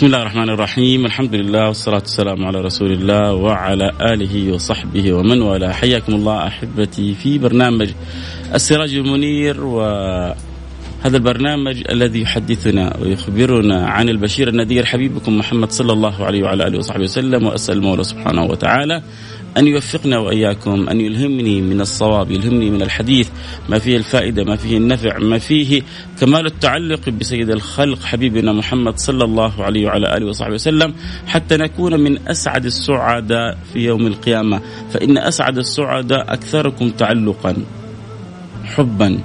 بسم الله الرحمن الرحيم الحمد لله والصلاة والسلام على رسول الله وعلى آله وصحبه ومن والاه حياكم الله أحبتي في برنامج السراج المنير وهذا البرنامج الذي يحدثنا ويخبرنا عن البشير النذير حبيبكم محمد صلى الله عليه وعلى آله وصحبه وسلم وأسأل المولى سبحانه وتعالى أن يوفقنا وإياكم أن يلهمني من الصواب يلهمني من الحديث ما فيه الفائدة ما فيه النفع ما فيه كمال التعلق بسيد الخلق حبيبنا محمد صلى الله عليه وعلى آله وصحبه وسلم حتى نكون من أسعد السعداء في يوم القيامة. فإن أسعد السعداء أكثركم تعلقا حبا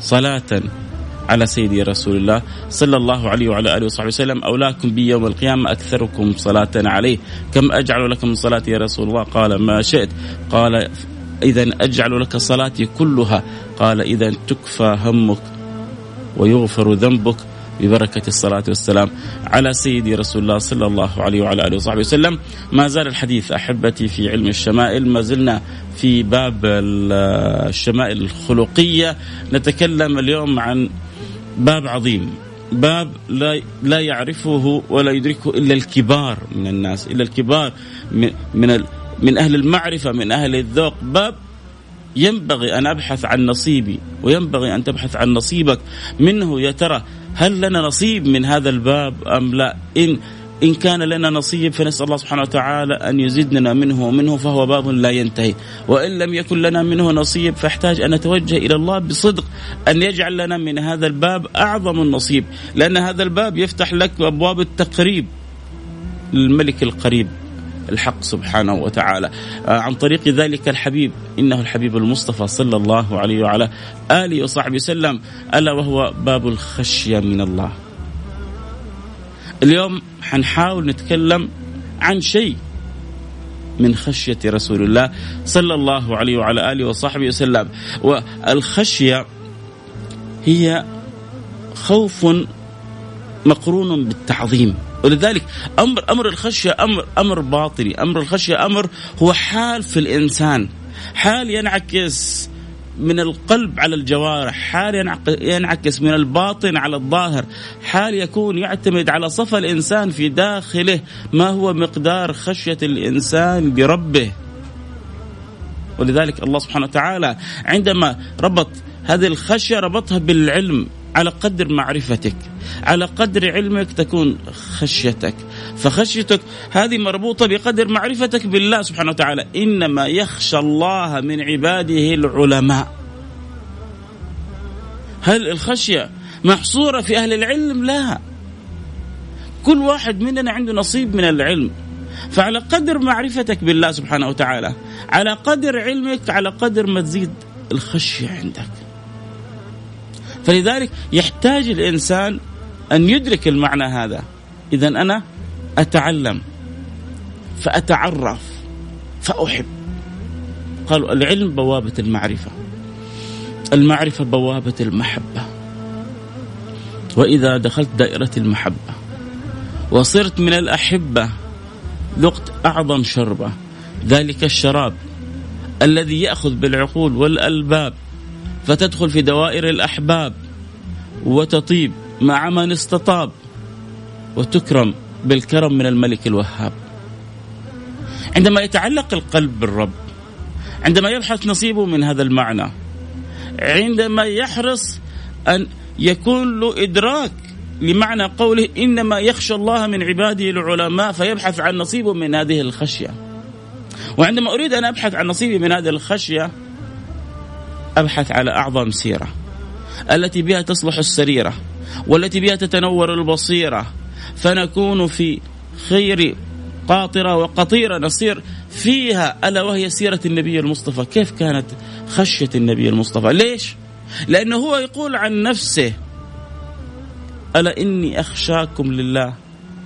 صلاة. على سيدي رسول الله صلى الله عليه وعلى آله وصحبه وسلم. أولاكم بي يوم القيامة أكثركم صلاة عليه. كم أجعل لكم من صلاتي يا رسول الله؟ قال ما شئت. قال اذا أجعل لك صلاتي كلها. قال اذا تكفى همك ويغفر ذنبك ببركة الصلاة والسلام على سيدي رسول الله صلى الله عليه وعلى آله وصحبه وسلم. ما زال الحديث أحبتي في علم الشمائل. ما زلنا في باب الشمائل الخلقية. نتكلم اليوم عن باب عظيم. باب لا لا يعرفه ولا يدركه إلا الكبار من الناس إلا الكبار من من, من أهل المعرفة من أهل الذوق. باب ينبغي أن أبحث عن نصيبي وينبغي أن تبحث عن نصيبك. منه يا ترى هل لنا نصيب من هذا الباب أم لا؟ إن إن كان لنا نصيب فنسأل الله سبحانه وتعالى أن يزيدنا منه ومنه فهو باب لا ينتهي. وإن لم يكن لنا منه نصيب فاحتاج أن نتوجه إلى الله بصدق أن يجعل لنا من هذا الباب أعظم النصيب. لأن هذا الباب يفتح لك أبواب التقريب. للملك القريب الحق سبحانه وتعالى. آه، عن طريق ذلك الحبيب إنه الحبيب المصطفى صلى الله عليه وعلى آله وصحبه وسلم. ألا وهو باب الخشية من الله. اليوم حنحاول نتكلم عن شيء من خشية رسول الله صلى الله عليه وعلى آله وصحبه وسلم. والخشية هي خوف مقرون بالتعظيم. ولذلك أمر أمر الخشية أمر أمر باطني، أمر الخشية أمر هو حال في الإنسان، حال ينعكس من القلب على الجوارح حال ينعكس من الباطن على الظاهر حال يكون يعتمد على صفى الإنسان في داخله ما هو مقدار خشية الإنسان بربه؟ ولذلك الله سبحانه وتعالى عندما ربط هذه الخشية ربطها بالعلم. على قدر معرفتك على قدر علمك تكون خشيتك. فخشيتك هذه مربوطة بقدر معرفتك بالله سبحانه وتعالى. إنما يخشى الله من عباده العلماء. هل الخشية محصورة في أهل العلم؟ لا. كل واحد مننا عنده نصيب من العلم. فعلى قدر معرفتك بالله سبحانه وتعالى على قدر علمك على قدر ما تزيد الخشية عندك. فلذلك يحتاج الإنسان أن يدرك المعنى هذا. إذا أنا أتعلم فأتعرف فأحب. قالوا العلم بوابة المعرفة. المعرفة بوابة المحبة. وإذا دخلت دائرة المحبة وصرت من الأحبة ذقت أعظم شربة ذلك الشراب الذي يأخذ بالعقول والألباب. فتدخل في دوائر الأحباب وتطيب مع من استطاب وتكرم بالكرم من الملك الوهاب. عندما يتعلق القلب بالرب عندما يبحث نصيبه من هذا المعنى عندما يحرص أن يكون له إدراك لمعنى قوله إنما يخشى الله من عباده العلماء فيبحث عن نصيبه من هذه الخشية. وعندما أريد أن أبحث عن نصيبي من هذه الخشية أبحث على أعظم سيرة التي بها تصلح السريرة والتي بها تتنور البصيرة. فنكون في خير قاطرة وقطيرة نصير فيها ألا وهي سيرة النبي المصطفى. كيف كانت خشية النبي المصطفى؟ ليش؟ لأنه هو يقول عن نفسه ألا إني أخشاكم لله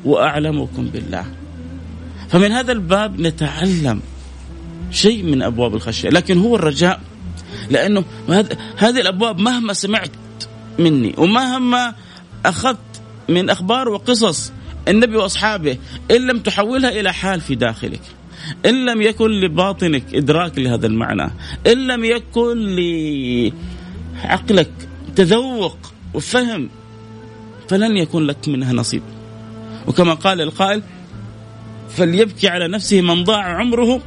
وأعلمكم بالله. فمن هذا الباب نتعلم شيء من أبواب الخشية لكن هو الرجاء لأنه هذه الأبواب مهما سمعت مني ومهما أخذت من أخبار وقصص النبي وأصحابه إن لم تحولها إلى حال في داخلك إن لم يكن لباطنك إدراك لهذا المعنى إن لم يكن لعقلك تذوق وفهم فلن يكون لك منها نصيب. وكما قال القائل فليبكي على نفسه من ضاع عمره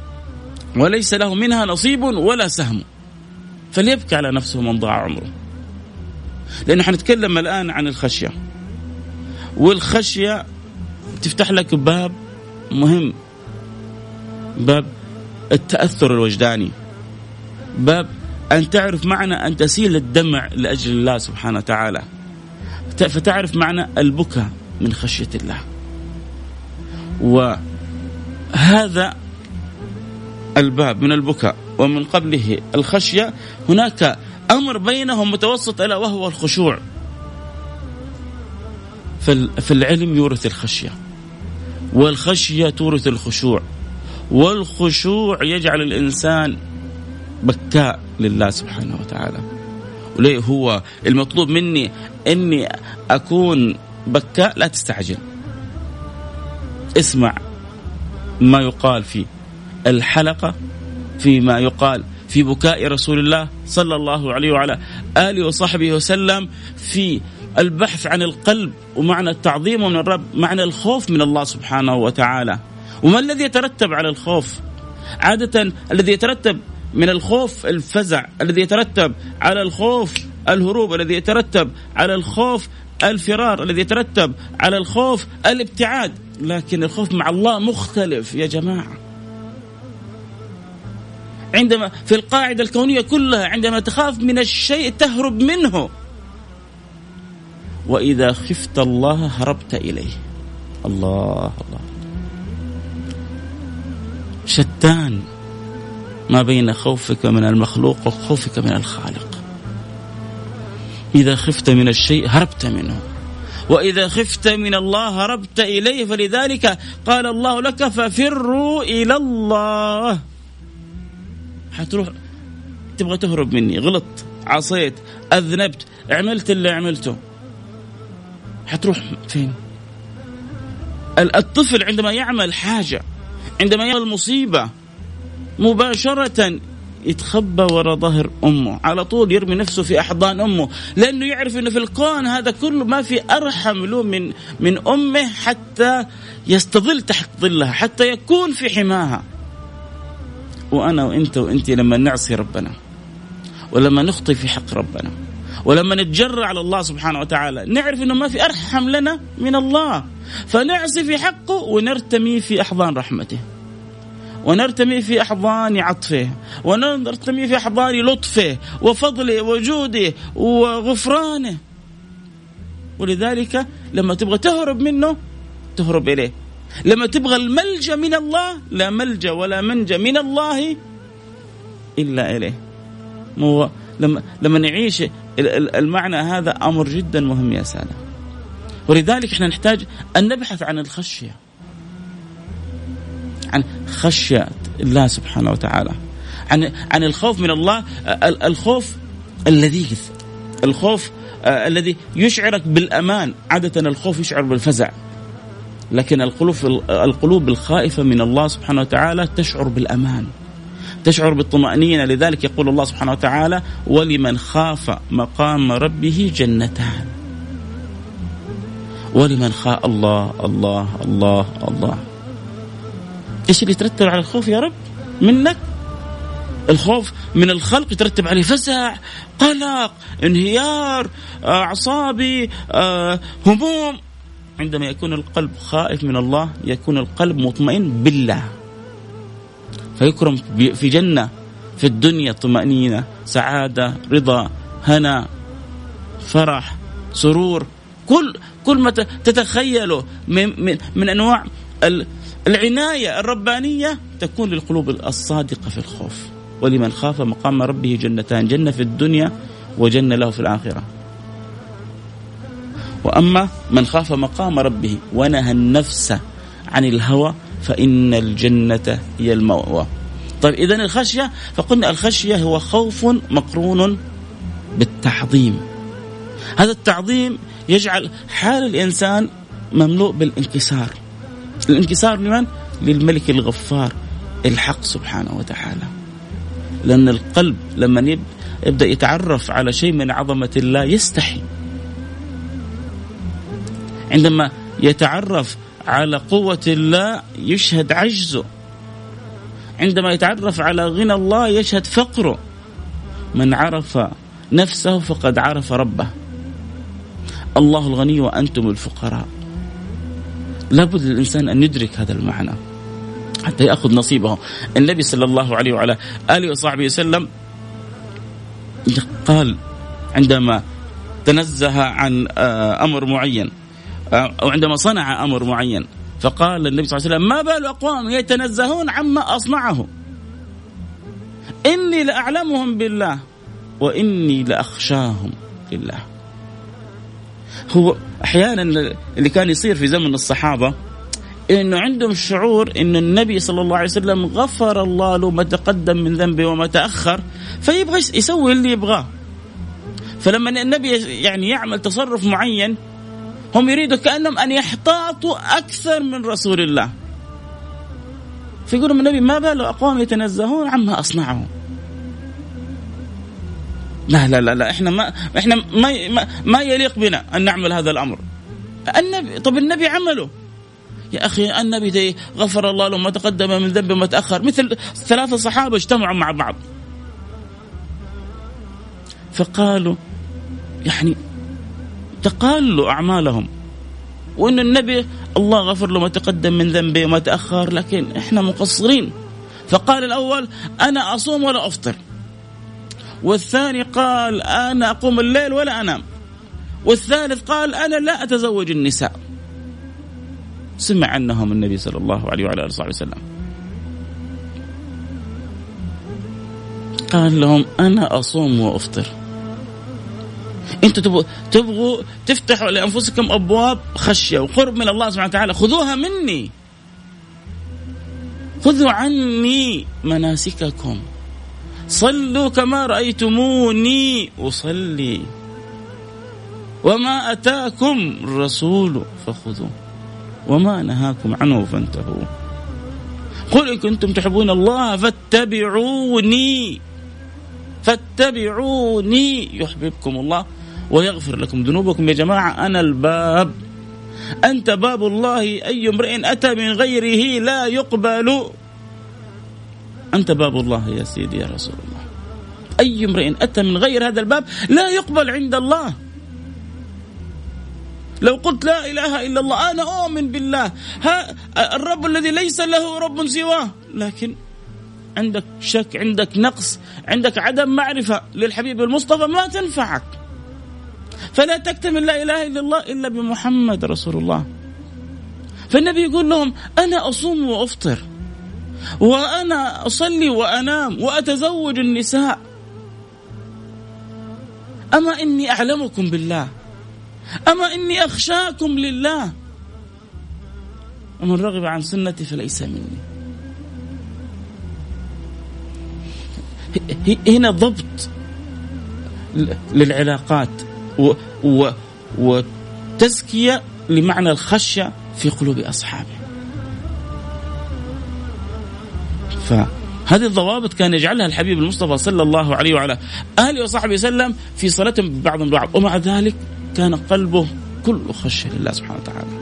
وليس له منها نصيب ولا سهم. فليبكي على نفسه من ضاع عمره. لأنه حنتكلم الآن عن الخشية. والخشية تفتح لك باب مهم. باب التأثر الوجداني. باب أن تعرف معنى أن تسيل الدمع لأجل الله سبحانه وتعالى. فتعرف معنى البكاء من خشية الله. وهذا الباب من البكاء. ومن قبله الخشية هناك أمر بينهم متوسط ألا وهو الخشوع. فالعلم يورث الخشية والخشية تورث الخشوع والخشوع يجعل الإنسان بكاء لله سبحانه وتعالى. وليه هو المطلوب مني أني أكون بكاء؟ لا تستعجل. اسمع ما يقال في الحلقة فيما يقال في بكاء رسول الله صلى الله عليه وعلى آله وصحبه وسلم في البحث عن القلب ومعنى التعظيم من الرب معنى الخوف من الله سبحانه وتعالى. وما الذي يترتب على الخوف؟ عادة الذي يترتب من الخوف الفزع الذي يترتب على الخوف الهروب الذي يترتب على الخوف الفرار الذي يترتب على الخوف الابتعاد. لكن الخوف مع الله مختلف يا جماعة. عندما في القاعدة الكونية كلها عندما تخاف من الشيء تهرب منه. وإذا خفت الله هربت إليه. الله الله. شتان ما بين خوفك من المخلوق وخوفك من الخالق. إذا خفت من الشيء هربت منه. وإذا خفت من الله هربت إليه. فلذلك قال الله لك ففروا إلى الله. حتروح تبغى تهرب مني. غلطت عصيت أذنبت عملت اللي عملته. حتروح فين؟ الطفل عندما يعمل حاجة عندما يعمل مصيبة مباشرة يتخبى وراء ظهر أمه. على طول يرمي نفسه في أحضان أمه لأنه يعرف إنه في الكون هذا كله ما في أرحم له من من أمه حتى يستظل تحت ظلها حتى يكون في حماها. وأنا وأنت وأنت لما نعصي ربنا ولما نخطي في حق ربنا ولما نتجرع على الله سبحانه وتعالى نعرف إنه ما في أرحم لنا من الله. فنعصي في حقه ونرتمي في أحضان رحمته. ونرتمي في أحضان عطفه. ونرتمي في أحضان لطفه وفضله وجوده وغفرانه. ولذلك لما تبغى تهرب منه تهرب إليه. لما تبغى الملجا من الله لا ملجا ولا منجا من الله إلا إليه. مو لما لما نعيش المعنى هذا أمر جدا مهم يا سادة. ولذلك إحنا نحتاج أن نبحث عن الخشية. عن خشية الله سبحانه وتعالى. عن عن الخوف من الله الخوف اللذيذ. الخوف آه، الذي يشعرك بالأمان. عادة الخوف يشعر بالفزع. لكن القلوب القلوب الخائفة من الله سبحانه وتعالى تشعر بالأمان تشعر بالطمأنينة. لذلك يقول الله سبحانه وتعالى ولمن خاف مقام ربه جنتان ولمن خاف الله الله الله الله. إيش اللي يترتب على الخوف يا رب؟ منك؟ الخوف من الخلق يترتب عليه. فزع قلق انهيار أعصابي آه، هموم. عندما يكون القلب خائف من الله يكون القلب مطمئن بالله. فيكرم في جنة في الدنيا طمأنينة سعادة رضا هنا فرح سرور. كل كل ما تتخيله من, من, من أنواع العناية الربانية تكون للقلوب الصادقة في الخوف. ولمن خاف مقام ربه جنتان جنة في الدنيا وجنة له في الآخرة. وأما من خاف مقام ربه ونهى النفس عن الهوى فإن الجنة هي المأوى. طيب إذا الخشية فقلنا الخشية هو خوف مقرون بالتعظيم. هذا التعظيم يجعل حال الإنسان مملوء بالانكسار. الانكسار لمن؟ للملك الغفار الحق سبحانه وتعالى. لأن القلب لما يبدأ يتعرف على شيء من عظمة الله يستحي. عندما يتعرف على قوة الله يشهد عجزه. عندما يتعرف على غنى الله يشهد فقره. من عرف نفسه فقد عرف ربه. الله الغني وأنتم الفقراء. لابد للإنسان أن يدرك هذا المعنى. حتى يأخذ نصيبه. النبي صلى الله عليه وعلى آله وصحبه وسلم قال عندما تنزه عن آه، أمر معين أو عندما صنع أمر معين فقال النبي صلى الله عليه وسلم ما بال أقوام يتنزهون عما أصنعه إني لأعلمهم بالله وإني لأخشاهم لله. هو أحيانا اللي كان يصير في زمن الصحابة إنه عندهم شعور ان النبي صلى الله عليه وسلم غفر الله له ما تقدم من ذنبه وما تأخر فيبغى يسوي اللي يبغاه. فلما النبي يعني يعمل تصرف معين هم يريدوا كأنهم أن يحتاطوا أكثر من رسول الله. فيقولوا النبي ما بال أقوام يتنزهون عما اصنعه لا لا لا لا إحنا ما إحنا ما ما, ما يليق بنا أن نعمل هذا الأمر. النبي طب النبي عمله. يا أخي النبي غفر الله له ما تقدم من ذنبه وما تأخر. مثل ثلاثة صحابة اجتمعوا مع بعض. فقالوا يعني تقالوا أعمالهم. وإن النبي الله غفر له ما تقدم من ذنبه وما تأخر لكن إحنا مقصرين. فقال الأول أنا أصوم ولا أفطر؟ والثاني قال أنا أقوم الليل ولا أنام؟ والثالث قال أنا لا أتزوج النساء. سمع عنهم النبي صلى الله عليه وعلى وصحبه وسلم. قال لهم أنا أصوم وأفطر. أنتم تبغوا تبغوا تفتحوا لأنفسكم أبواب خشية وقرب من الله سبحانه وتعالى. خذوها مني. خذوا عني مناسككم. صلوا كما رأيتموني أصلي. وما أتاكم الرسول فخذوه. وما نهاكم عنه فانتهوا. قل إن كنتم تحبون الله فاتبعوني. فاتبعوني يحببكم الله. ويغفر لكم ذنوبكم يا جماعة. أنا الباب. أنت باب الله. أي امرئ أتى من غيره لا يقبل. أنت باب الله يا سيدي يا رسول الله. أي امرئ أتى من غير هذا الباب لا يقبل عند الله. لو قلت لا إله إلا الله أنا اؤمن بالله. ها الرب الذي ليس له رب سواه. لكن عندك شك عندك نقص عندك عدم معرفة للحبيب المصطفى ما تنفعك. فلا تكتمل لا إله إلا الله إلا بمحمد رسول الله. فالنبي يقول لهم أنا أصوم وأفطر وأنا أصلي وأنام وأتزوج النساء. أما إني أعلمكم بالله أما إني أخشاكم لله. ومن رغب عن سنتي فليس مني. هنا ضبط للعلاقات. و و وتزكية لمعنى الخشية في قلوب أصحابه. فهذه الضوابط كان يجعلها الحبيب المصطفى صلى الله عليه وعلى آله وصحبه وسلم في صلاتهم بعضهم بعض. ومع ذلك كان قلبه كله خشية لله سبحانه وتعالى.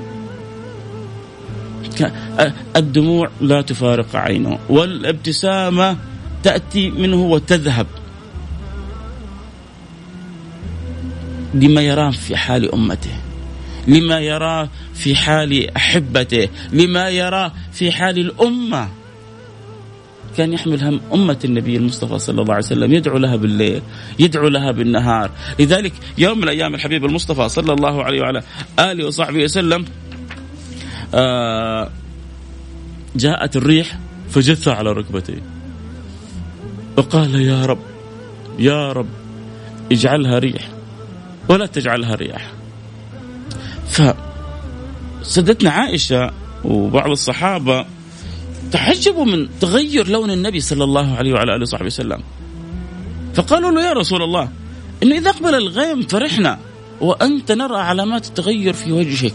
الدموع لا تفارق عينه والابتسامة تأتي منه وتذهب. لما يراه في حال أمته لما يراه في حال أحبته لما يراه في حال الأمة. كان يحمل هم أمة النبي المصطفى صلى الله عليه وسلم يدعو لها بالليل يدعو لها بالنهار. لذلك يوم من الأيام الحبيب المصطفى صلى الله عليه وعلى آله وصحبه وسلم آه جاءت الريح فجث على ركبتيه وقال يا رب يا رب اجعلها ريح. ولا تجعلها رياح فسدتنا عائشة وبعض الصحابة تعجبوا من تغير لون النبي صلى الله عليه وعلى آله وصحبه وسلم. فقالوا له يا رسول الله انه إذا أقبل الغيم فرحنا وأنت نرى علامات التغير في وجهك.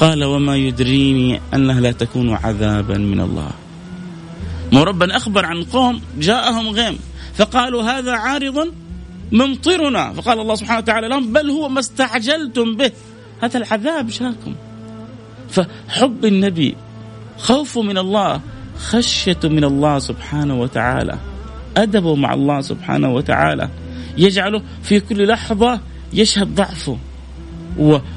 قال وما يدريني أنها لا تكون عذابا من الله. ما ربنا أخبر عن قوم جاءهم غيم فقالوا هذا عارض ممطرنا. فقال الله سبحانه وتعالى لهم بل هو ما استعجلتم به. هذا العذاب جاكم فحب النبي خوفه من الله خشيته من الله سبحانه وتعالى أدبه مع الله سبحانه وتعالى يجعله في كل لحظة يشهد ضعفه.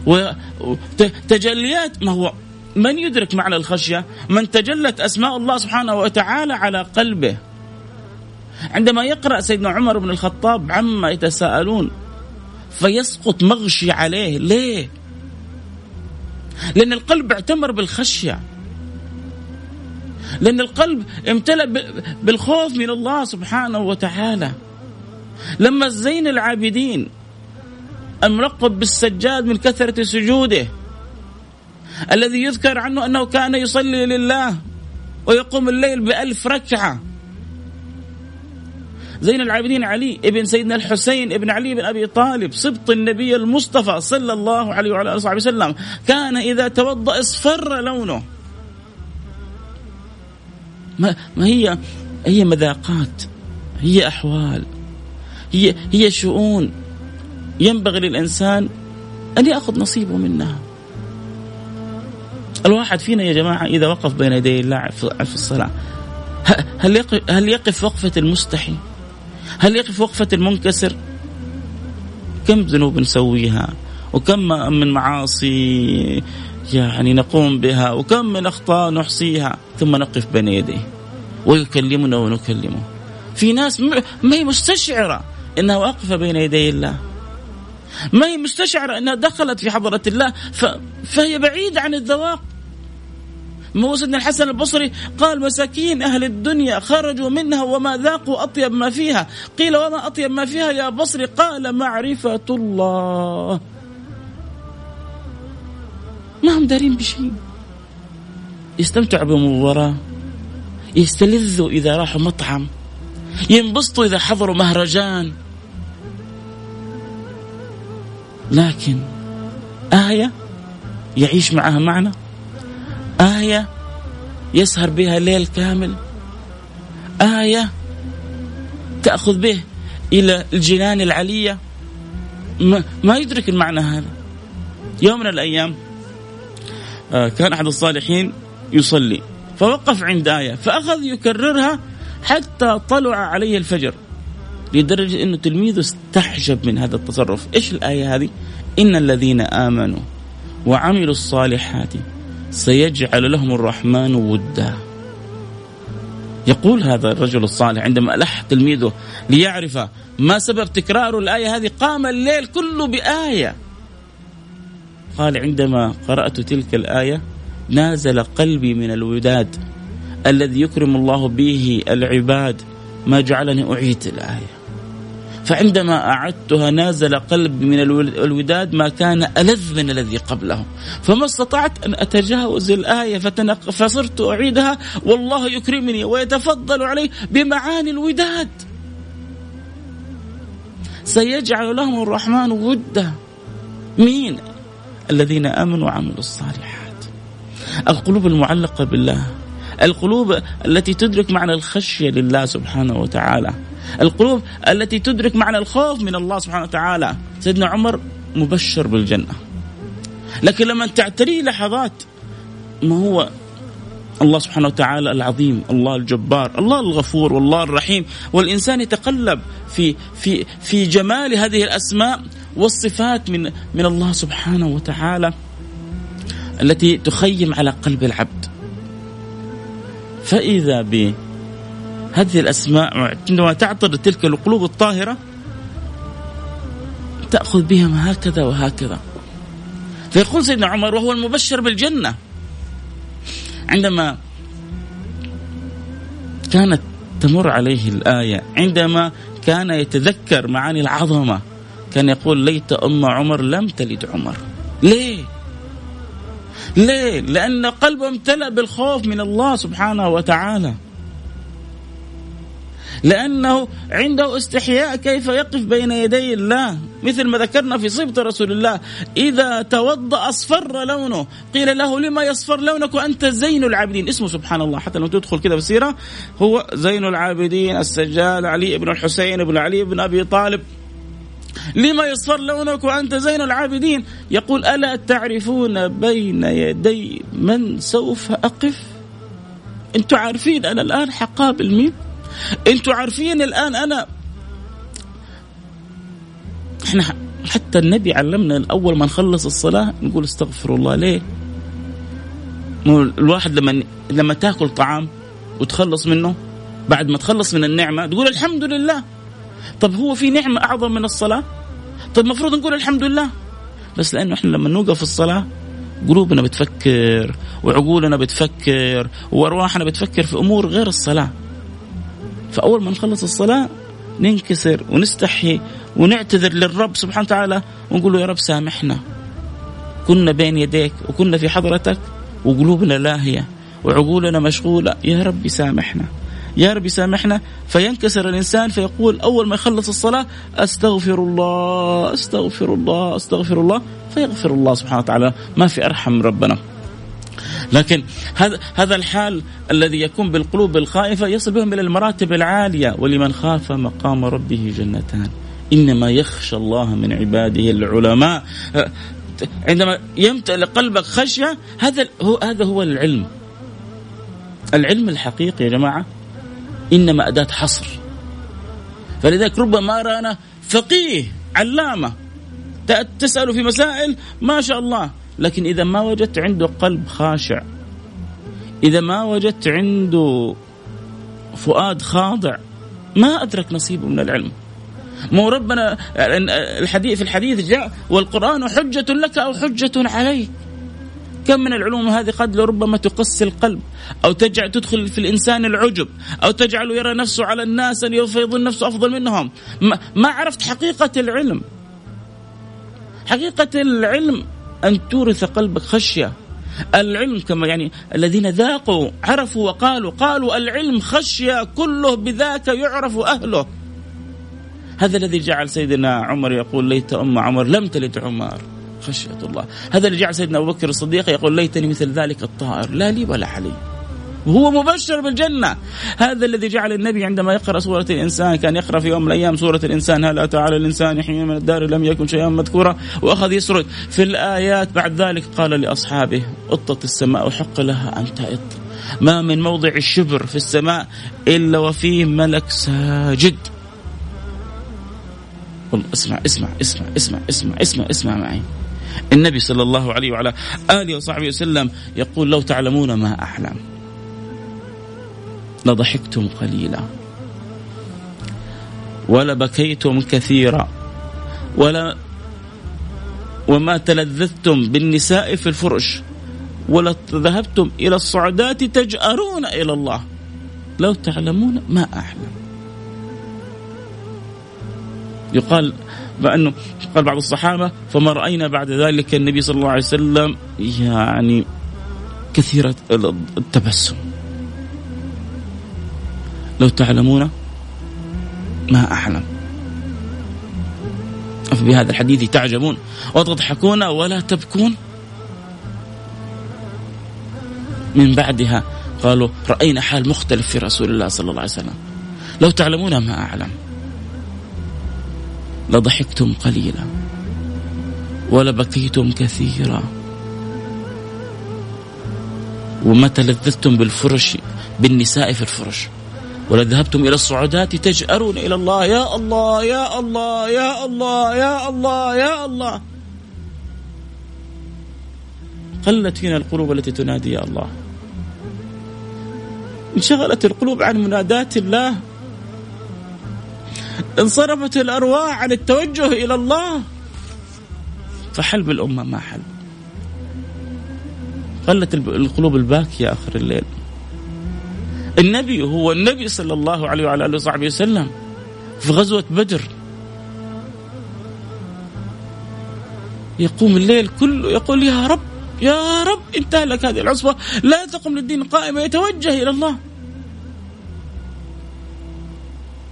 وتجليات ما هو من يدرك معنى الخشية؟ من تجلت أسماء الله سبحانه وتعالى على قلبه. عندما يقرأ سيدنا عمر بن الخطاب عما يتساءلون فيسقط مغشي عليه. ليه؟ لأن القلب اعتمر بالخشية. لأن القلب امتلأ بالخوف من الله سبحانه وتعالى. لما زين العابدين الملقب بالسجاد من كثرة سجوده الذي يذكر عنه أنه كان يصلي لله ويقوم الليل بألف ركعة زين العابدين علي ابن سيدنا الحسين ابن علي بن أبي طالب سبط النبي المصطفى صلى الله عليه وعلى آله وصحبه وسلم. كان إذا توضأ اصفر لونه. ما, ما هي هي مذاقات هي أحوال هي هي شؤون. ينبغي للإنسان أن يأخذ نصيبه منها. الواحد فينا يا جماعة إذا وقف بين يدي الله في الصلاة هل يقف هل يقف وقفة المستحي؟ هل يقف وقفة المنكسر؟ كم ذنوب نسويها؟ وكم من معاصي يعني نقوم بها؟ وكم من أخطاء نحصيها؟ ثم نقف بين يديه. ويكلمنا ونكلمه. في ناس ما هي مستشعرة إنها واقفة بين يدي الله. ما هي مستشعرة إنها دخلت في حضرة الله فهي بعيدة عن الذواق. هو سيدنا الحسن البصري قال مساكين أهل الدنيا خرجوا منها وما ذاقوا أطيب ما فيها. قيل وما أطيب ما فيها يا بصري؟ قال معرفة الله. ما هم دارين بشيء؟ يستمتعوا بمباراة يستلذوا إذا راحوا مطعم ينبسطوا إذا حضروا مهرجان. لكن آية يعيش معها معنى؟ آية يسهر بها ليل كامل. آية تأخذ به إلى الجنان العلية. ما, ما يدرك المعنى هذا. يوم من الأيام آه، كان أحد الصالحين يصلي فوقف عند آية فأخذ يكررها حتى طلع عليه الفجر لدرجة أنه تلميذه استحجب من هذا التصرف. إيش الآية هذه؟ إن الذين آمنوا وعملوا الصالحات سيجعل لهم الرحمن ودا. يقول هذا الرجل الصالح عندما ألح تلميذه ليعرف ما سبب تكرار الآية هذه قام الليل كله بآية. قال عندما قرأت تلك الآية نازل قلبي من الوداد الذي يكرم الله به العباد ما جعلني أعيد الآية. فعندما أعدتها نازل قلبي من الوداد ما كان ألذ من الذي قبله. فما استطعت أن أتجاوز الآية فصرت أعيدها. والله يكرمني ويتفضل علي بمعاني الوداد. سيجعل لهم الرحمن ودا. مين؟ الذين آمنوا وعملوا الصالحات. القلوب المعلقة بالله. القلوب التي تدرك معنى الخشية لله سبحانه وتعالى. القلوب التي تدرك معنى الخوف من الله سبحانه وتعالى. سيدنا عمر مبشر بالجنة. لكن لما تعتريه لحظات ما هو الله سبحانه وتعالى العظيم الله الجبار الله الغفور والله الرحيم. والإنسان يتقلب في في في جمال هذه الأسماء والصفات من من الله سبحانه وتعالى التي تخيم على قلب العبد. فإذا بهذه الأسماء عندما تعترض تلك القلوب الطاهرة تأخذ بهم هكذا وهكذا. فيقول سيدنا عمر وهو المبشر بالجنة. عندما كانت تمر عليه الآية عندما كان يتذكر معاني العظمة كان يقول ليت أم عمر لم تلد عمر. ليه؟ ليه؟ لأن قلبه امتلأ بالخوف من الله سبحانه وتعالى. لأنه عنده استحياء كيف يقف بين يدي الله؟ مثل ما ذكرنا في صفة رسول الله إذا توضأ أصفر لونه. قيل له لما يصفر لونك وأنت زين العابدين؟ اسمه سبحان الله. حتى لو تدخل كذا في السيرة هو زين العابدين السجاد علي بن الحسين بن علي بن أبي طالب. لما يصفر لونك وأنت زين العابدين؟ يقول ألا تعرفون بين يدي من سوف أقف؟ أنتم عارفين أنا الآن حقابل مين أنتوا عارفين الآن أنا إحنا حتى النبي علمنا اول ما نخلص الصلاة نقول استغفر الله ليه؟ الواحد لما لما تاكل طعام وتخلص منه بعد ما تخلص من النعمة تقول الحمد لله طب هو في نعمة أعظم من الصلاة؟ طب المفروض نقول الحمد لله بس لأنه إحنا لما نوقف الصلاة قلوبنا بتفكر وعقولنا بتفكر وأرواحنا بتفكر في أمور غير الصلاة فأول ما نخلص الصلاة ننكسر ونستحي ونعتذر للرب سبحانه وتعالى ونقول له يا رب سامحنا. كنا بين يديك وكنا في حضرتك وقلوبنا لاهية وعقولنا مشغولة. يا رب سامحنا. يا رب سامحنا. فينكسر الإنسان فيقول أول ما يخلص الصلاة أستغفر الله أستغفر الله أستغفر الله فيغفر الله سبحانه وتعالى. ما في أرحم ربنا. لكن هذا هذا الحال الذي يكون بالقلوب الخائفة يصل بهم إلى المراتب العالية. ولمن خاف مقام ربه جنتان. إنما يخشى الله من عباده العلماء. عندما يمتلئ قلبك خشية هذا هو هذا هو العلم. العلم الحقيقي يا جماعة إنما أداة حصر. فلذلك ربما أرانا فقيه علامة تسأله في مسائل ما شاء الله. لكن إذا ما وجدت عنده قلب خاشع إذا ما وجدت عنده فؤاد خاضع ما أدرك نصيبه من العلم. مو ربنا الحديث في الحديث جاء والقرآن حجة لك أو حجة عليك. كم من العلوم هذه قد لربما تقسي القلب أو تجعل تدخل في الإنسان العجب أو تجعله يرى نفسه على الناس أن فيظن نفسه أفضل منهم. ما عرفت حقيقة العلم. حقيقة العلم أن تورث قلبك خشية. العلم كما يعني الذين ذاقوا عرفوا وقالوا قالوا العلم خشية كله بذاك يعرف أهله. هذا الذي جعل سيدنا عمر يقول ليت أم عمر لم تلد عمر. خشية الله. هذا اللي جعل سيدنا أبو بكر الصديق يقول ليتني مثل ذلك الطائر. لا لي ولا علي وهو مبشر بالجنة. هذا الذي جعل النبي عندما يقرأ سورة الإنسان كان يقرأ في يوم من الأيام سورة الإنسان هل أتى على الإنسان حين من الدار لم يكن شيئا مذكورا؟ وأخذ يسرد في الآيات. بعد ذلك قال لأصحابه أطت السماء وحق لها أن تئط ما من موضع الشبر في السماء إلا وفيه ملك ساجد. اسمع اسمع اسمع اسمع اسمع اسمع اسمع معي. النبي صلى الله عليه وعلى آله وصحبه وسلم يقول لو تعلمون ما أحلم لضحكتم قليلا. ولبكيتم كثيرا. ولا وما تلذذتم بالنساء في الفرش. ولا ذهبتم إلى الصعدات تجأرون إلى الله. لو تعلمون ما أحلم يقال بأنه قال بعض الصحابة فما رأينا بعد ذلك النبي صلى الله عليه وسلم يعني كثيرة التبسم. لو تعلمون ما أحلم بهذا الحديث تعجبون. وتضحكون ولا تبكون. من بعدها قالوا رأينا حال مختلف في رسول الله صلى الله عليه وسلم. لو تعلمون ما أعلم. لضحكتم قليلا. ولبكيتم كثيرا. ومتى لذذتم بالفرش بالنساء في الفرش. ولذهبتم إلى الصعودات تجأرون إلى الله يا الله يا الله يا الله يا الله يا الله. قلت فينا القلوب التي تنادي يا الله. انشغلت القلوب عن منادات الله. انصرفت الأرواح عن التوجه إلى الله. فحل بالامه ما حل قلت القلوب الباكية آخر الليل. النبي هو النبي صلى الله عليه وعلى آله وصحبه وسلم في غزوة بدر. يقوم الليل كله يقول يا رب يا رب انتهى لك هذه العصبة لا تقم للدين قائمة يتوجه إلى الله.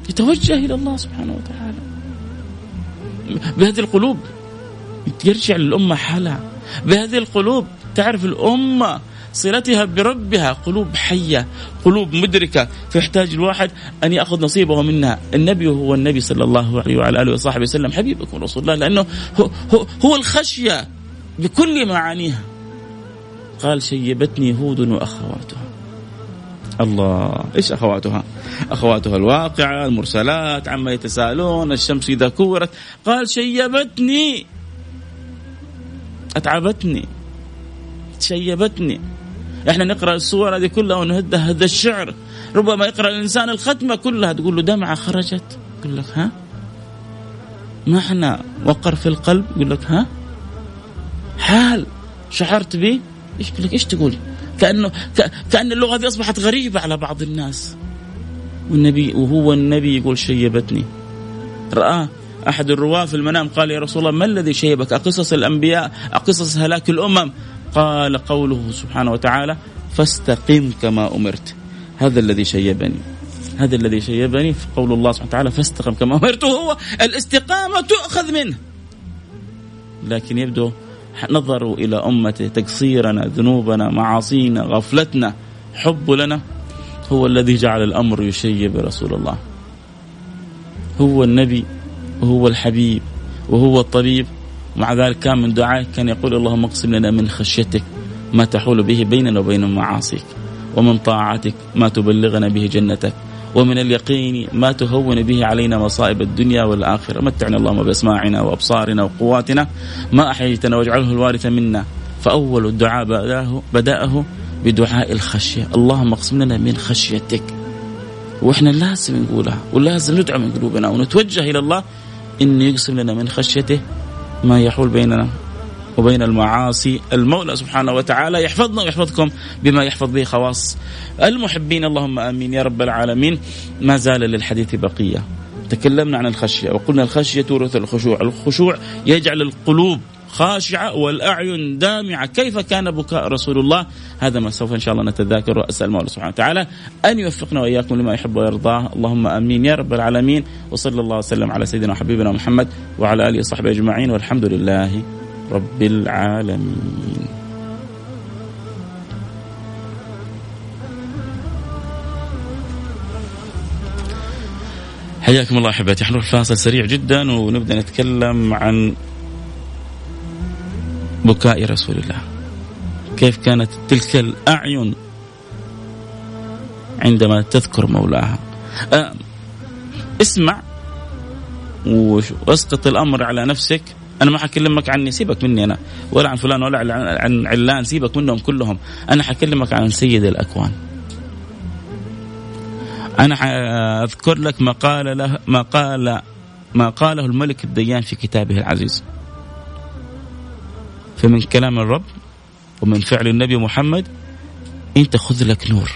يتوجه إلى الله سبحانه وتعالى. بهذه القلوب يرجع للأمة حالها. بهذه القلوب تعرف الأمة صلتها بربها قلوب حية قلوب مدركة. فيحتاج الواحد أن يأخذ نصيبه منها. النبي هو النبي صلى الله عليه وعلى آله وصحبه وسلم. حبيبكم رسول الله لأنه هو, هو, هو الخشية بكل معانيها. قال شيبتني هود وأخواتها. الله إيش أخواتها؟ أخواتها الواقعة، المرسلات، عما يتساءلون، الشمس إذا كورت، قال شيبتني. أتعبتني. شيبتني. إحنا نقرأ السور هذه كلها ونهد هذا الشعر ربما يقرأ الإنسان الختمة كلها تقول له دمعة خرجت يقول لك ها ما إحنا وقر في القلب يقول لك ها حال شعرت به إيش لك إيش تقول؟ كأنه كأن اللغة دي أصبحت غريبة على بعض الناس. والنبي وهو النبي يقول شيبتني. رآه أحد الرواة في المنام قال يا رسول الله ما الذي شيبك؟ أقصص الأنبياء؟ أقصص هلاك الأمم؟ قال قوله سبحانه وتعالى فاستقم كما أمرت. هذا الذي شيبني. هذا الذي شيبني قول الله سبحانه وتعالى فاستقم كما أمرت هو الاستقامة تؤخذ منه. لكن يبدو نظروا إلى أمته تقصيرنا ذنوبنا معاصينا غفلتنا حب لنا هو الذي جعل الأمر يشيب رسول الله هو النبي وهو الحبيب وهو الطبيب مع ذلك كان من دعائه كان يقول اللهم اقسم لنا من خشيتك ما تحول به بيننا وبين معاصيك ومن طاعتك ما تبلغنا به جنتك ومن اليقين ما تهون به علينا مصائب الدنيا والآخرة. متعنا اللهم بأسماعنا وأبصارنا وقواتنا. ما أحييتنا واجعله الوارث منا. فأول الدعاء بدأه, بدأه بدعاء الخشية. اللهم اقسم لنا من خشيتك. وإحنا لازم نقولها ولازم ندعو من قلوبنا ونتوجه إلى الله. انه يقسم لنا من خشيته ما يحول بيننا وبين المعاصي. المولى سبحانه وتعالى يحفظنا ويحفظكم بما يحفظ به خواص المحبين. اللهم آمين يا رب العالمين. ما زال للحديث بقية. تكلمنا عن الخشية وقلنا الخشية تورث الخشوع. الخشوع يجعل القلوب خاشعة والأعين دامعة. كيف كان بكاء رسول الله؟ هذا ما سوف إن شاء الله نتذاكر وأسأل الله سبحانه وتعالى أن يوفقنا وإياكم لما يحب ويرضاه. اللهم أمين يا رب العالمين. وصلى الله وسلم على سيدنا وحبيبنا محمد وعلى آله وصحبه أجمعين. والحمد لله رب العالمين. حياكم الله أحبتي. حنروح فاصل سريع جدا ونبدأ نتكلم عن بكاء رسول الله. كيف كانت تلك الأعين عندما تذكر مولاها؟ أه اسمع واسقط الأمر على نفسك. أنا ما حكلمك عني سيبك مني أنا. ولا عن فلان ولا عن علان سيبك منهم كلهم. أنا حكلمك عن سيد الأكوان. أنا اذكر لك ما قال له ما قال ما قاله الملك الديان في كتابه العزيز. فمن كلام الرب ومن فعل النبي محمد أنت خذ لك نور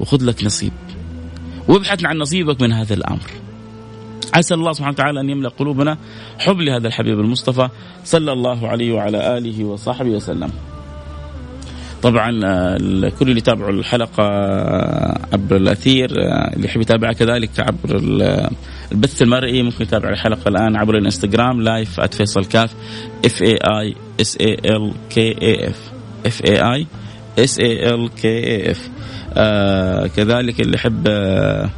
وخذ لك نصيب وابحث عن نصيبك من هذا الأمر عسى الله سبحانه وتعالى أن يملأ قلوبنا حب لهذا الحبيب المصطفى صلى الله عليه وعلى آله وصحبه وسلم. طبعا الكل اللي يتابعوا الحلقة عبر الأثير اللي يحب يتابعها كذلك عبر البث المرئي ممكن يتابع الحلقة الآن عبر الإنستغرام live @faisalkaf F A I S A L K A F F A I S A L K A F كذلك اللي يحب آه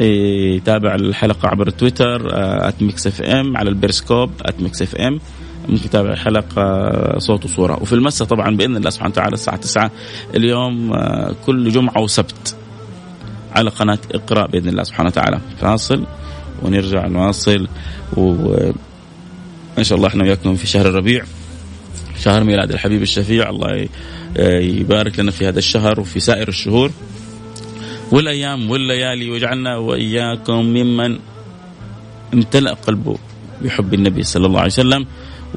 يتابع الحلقة عبر تويتر @Mix FM على البيرسكوب @Mix FM ممكن يتابع الحلقة صوت وصورة. وفي المساء طبعا بإذن الله سبحانه وتعالى الساعة 9 اليوم آه، كل جمعة وسبت على قناة اقرأ بإذن الله سبحانه وتعالى. فاصل ونرجع نواصل وإن شاء الله إحنا وياكم في شهر الربيع. شهر ميلاد الحبيب الشفيع. الله يبارك لنا في هذا الشهر وفي سائر الشهور. والأيام والليالي واجعلنا وإياكم ممن امتلأ قلبه بحب النبي صلى الله عليه وسلم.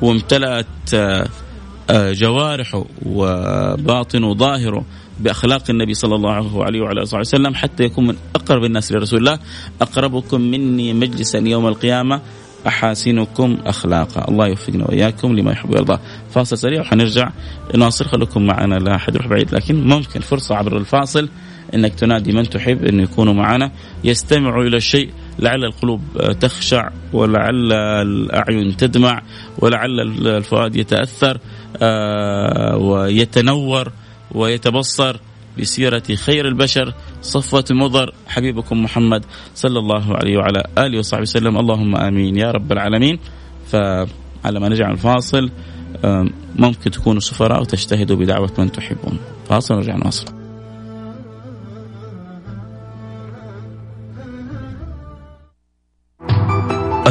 وامتلأت آه، آه، جوارحه وباطنه وظاهره بأخلاق النبي صلى الله عليه وعلى آله وسلم حتى يكون من أقرب الناس لرسول الله. أقربكم مني مجلسا يوم القيامة. أحاسنكم أخلاقا. الله يوفقنا وإياكم لما يحب ويرضى. فاصل سريع وحنرجع نواصل خليكم معنا لا أحد يروح بعيد لكن ممكن فرصة عبر الفاصل إنك تنادي من تحب إنه يكونوا معنا. يستمعوا إلى الشيء. لعل القلوب تخشع ولعل الأعين تدمع ولعل الفؤاد يتأثر آه، ويتنور ويتبصر بسيرة خير البشر صفوة مضر حبيبكم محمد صلى الله عليه وعلى آله وصحبه وسلم. اللهم آمين يا رب العالمين. فعلى ما نرجع الفاصل ممكن تكونوا سفراء وتجتهدوا بدعوة من تحبون. فاصل ونرجع نواصل.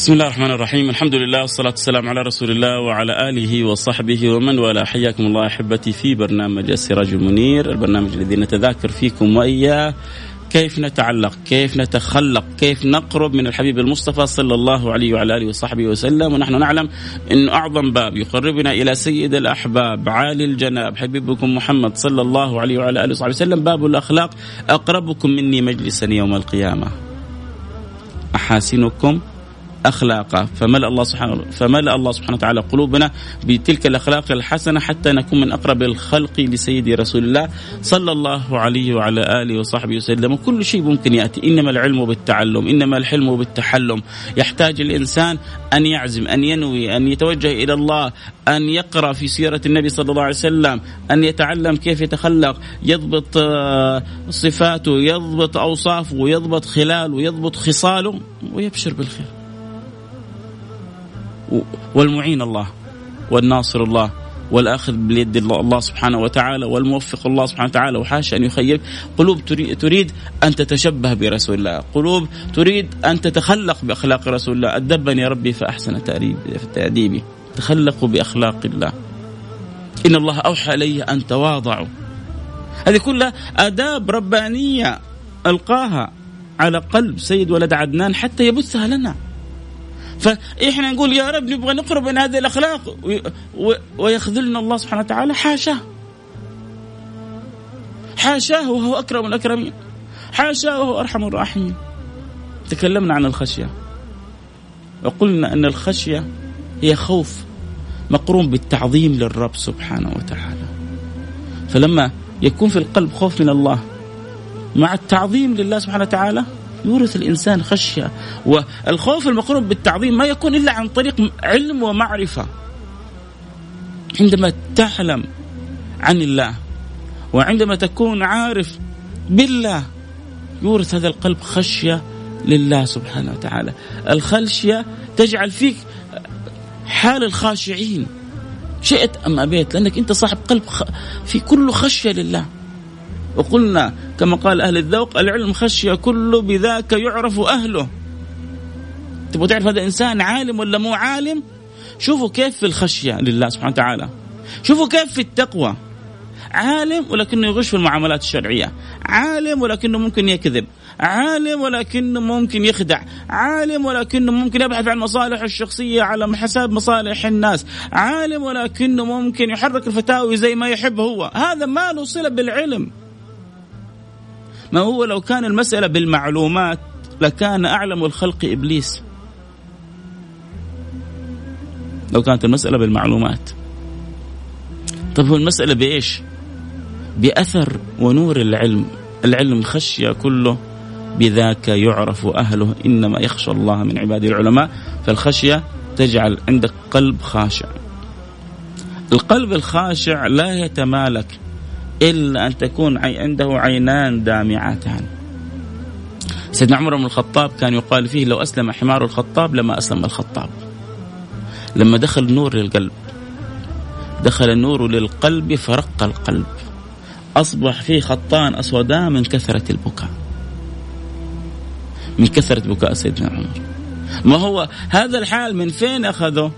بسم الله الرحمن الرحيم الحمد لله والصلاة والسلام على رسول الله وعلى آله وصحبه ومن والاه حياكم الله أحبتي في برنامج السراج المنير البرنامج الذي نتذاكر فيكم وإياه كيف نتعلق كيف نتخلق كيف نقرب من الحبيب المصطفى صلى الله عليه وعلى اله وصحبه وسلم ونحن نعلم ان اعظم باب يقربنا إلى سيد الاحباب عالي الجناب حبيبكم محمد صلى الله عليه وعلى اله وصحبه وسلم باب الاخلاق اقربكم مني مجلسا يوم القيامه احاسنكم اخلاقه فملأ الله سبحانه فملأ الله سبحانه وتعالى قلوبنا بتلك الأخلاق الحسنة حتى نكون من أقرب الخلق لسيدي رسول الله صلى الله عليه وعلى آله وصحبه وسلم. وكل شيء ممكن يأتي. إنما العلم بالتعلم. إنما الحلم بالتحلم. يحتاج الإنسان أن يعزم أن ينوي أن يتوجه إلى الله أن يقرأ في سيرة النبي صلى الله عليه وسلم أن يتعلم كيف يتخلق يضبط آه، صفاته يضبط أوصافه ويضبط خلاله ويضبط خصاله ويبشر بالخير. والمعين الله والناصر الله والآخذ باليد الله سبحانه وتعالى والموفق الله سبحانه وتعالى وحاشا أن يخيب قلوب تريد أن تتشبه برسول الله، قلوب تريد أن تتخلق بأخلاق رسول الله، أدبني ربي فأحسن تأديبي، تخلقوا بأخلاق الله. إن الله أوحى إلي أن تواضعوا. هذه كلها آداب ربانية ألقاها على قلب سيد ولد عدنان حتى يبثها لنا. فإحنا نقول يا رب نبغى نقرب من هذه الأخلاق. ويخذلنا الله سبحانه وتعالى حاشاه. حاشاه وهو أكرم الأكرمين. حاشاه وهو أرحم الراحمين. تكلمنا عن الخشية. وقلنا أن الخشية هي خوف مقرون بالتعظيم للرب سبحانه وتعالى. فلما يكون في القلب خوف من الله مع التعظيم لله سبحانه وتعالى يورث الإنسان خشية والخوف المقرون بالتعظيم ما يكون إلا عن طريق علم ومعرفة. عندما تعلم عن الله وعندما تكون عارف بالله يورث هذا القلب خشية لله سبحانه وتعالى. الخشية تجعل فيك حال الخاشعين. شئت أم أبيت لأنك أنت صاحب قلب في كل خشية لله. وقلنا كما قال أهل الذوق العلم خشية كل بذاك يعرف أهله. تبغى تعرف هذا إنسان عالم ولا مو عالم؟ شوفوا كيف في الخشية لله سبحانه وتعالى. شوفوا كيف في التقوى. عالم ولكنه يغش في المعاملات الشرعية. عالم ولكنه ممكن يكذب. عالم ولكنه ممكن يخدع. عالم ولكنه ممكن يبحث عن مصالحه الشخصية على حساب مصالح الناس. عالم ولكنه ممكن يحرك الفتاوي زي ما يحب هو. هذا ما له صلة بالعلم. ما هو لو كان المسألة بالمعلومات لكان أعلم الخلق إبليس. لو كانت المسألة بالمعلومات. طب هو المسألة بإيش؟ بأثر ونور العلم. العلم خشية كله بذاك يعرف أهله. إنما يخشى الله من عباده العلماء فالخشية تجعل عندك قلب خاشع. القلب الخاشع لا يتمالك. إلا أن تكون عنده عينان دامعتان. سيدنا عمر بن الخطاب كان يقال فيه لو أسلم حمار الخطاب لما أسلم الخطاب. لما دخل النور للقلب دخل النور للقلب فرق القلب. أصبح فيه خطان أسودان من كثرة البكاء. من كثرة بكاء سيدنا عمر. ما هو هذا الحال من فين أخذوه؟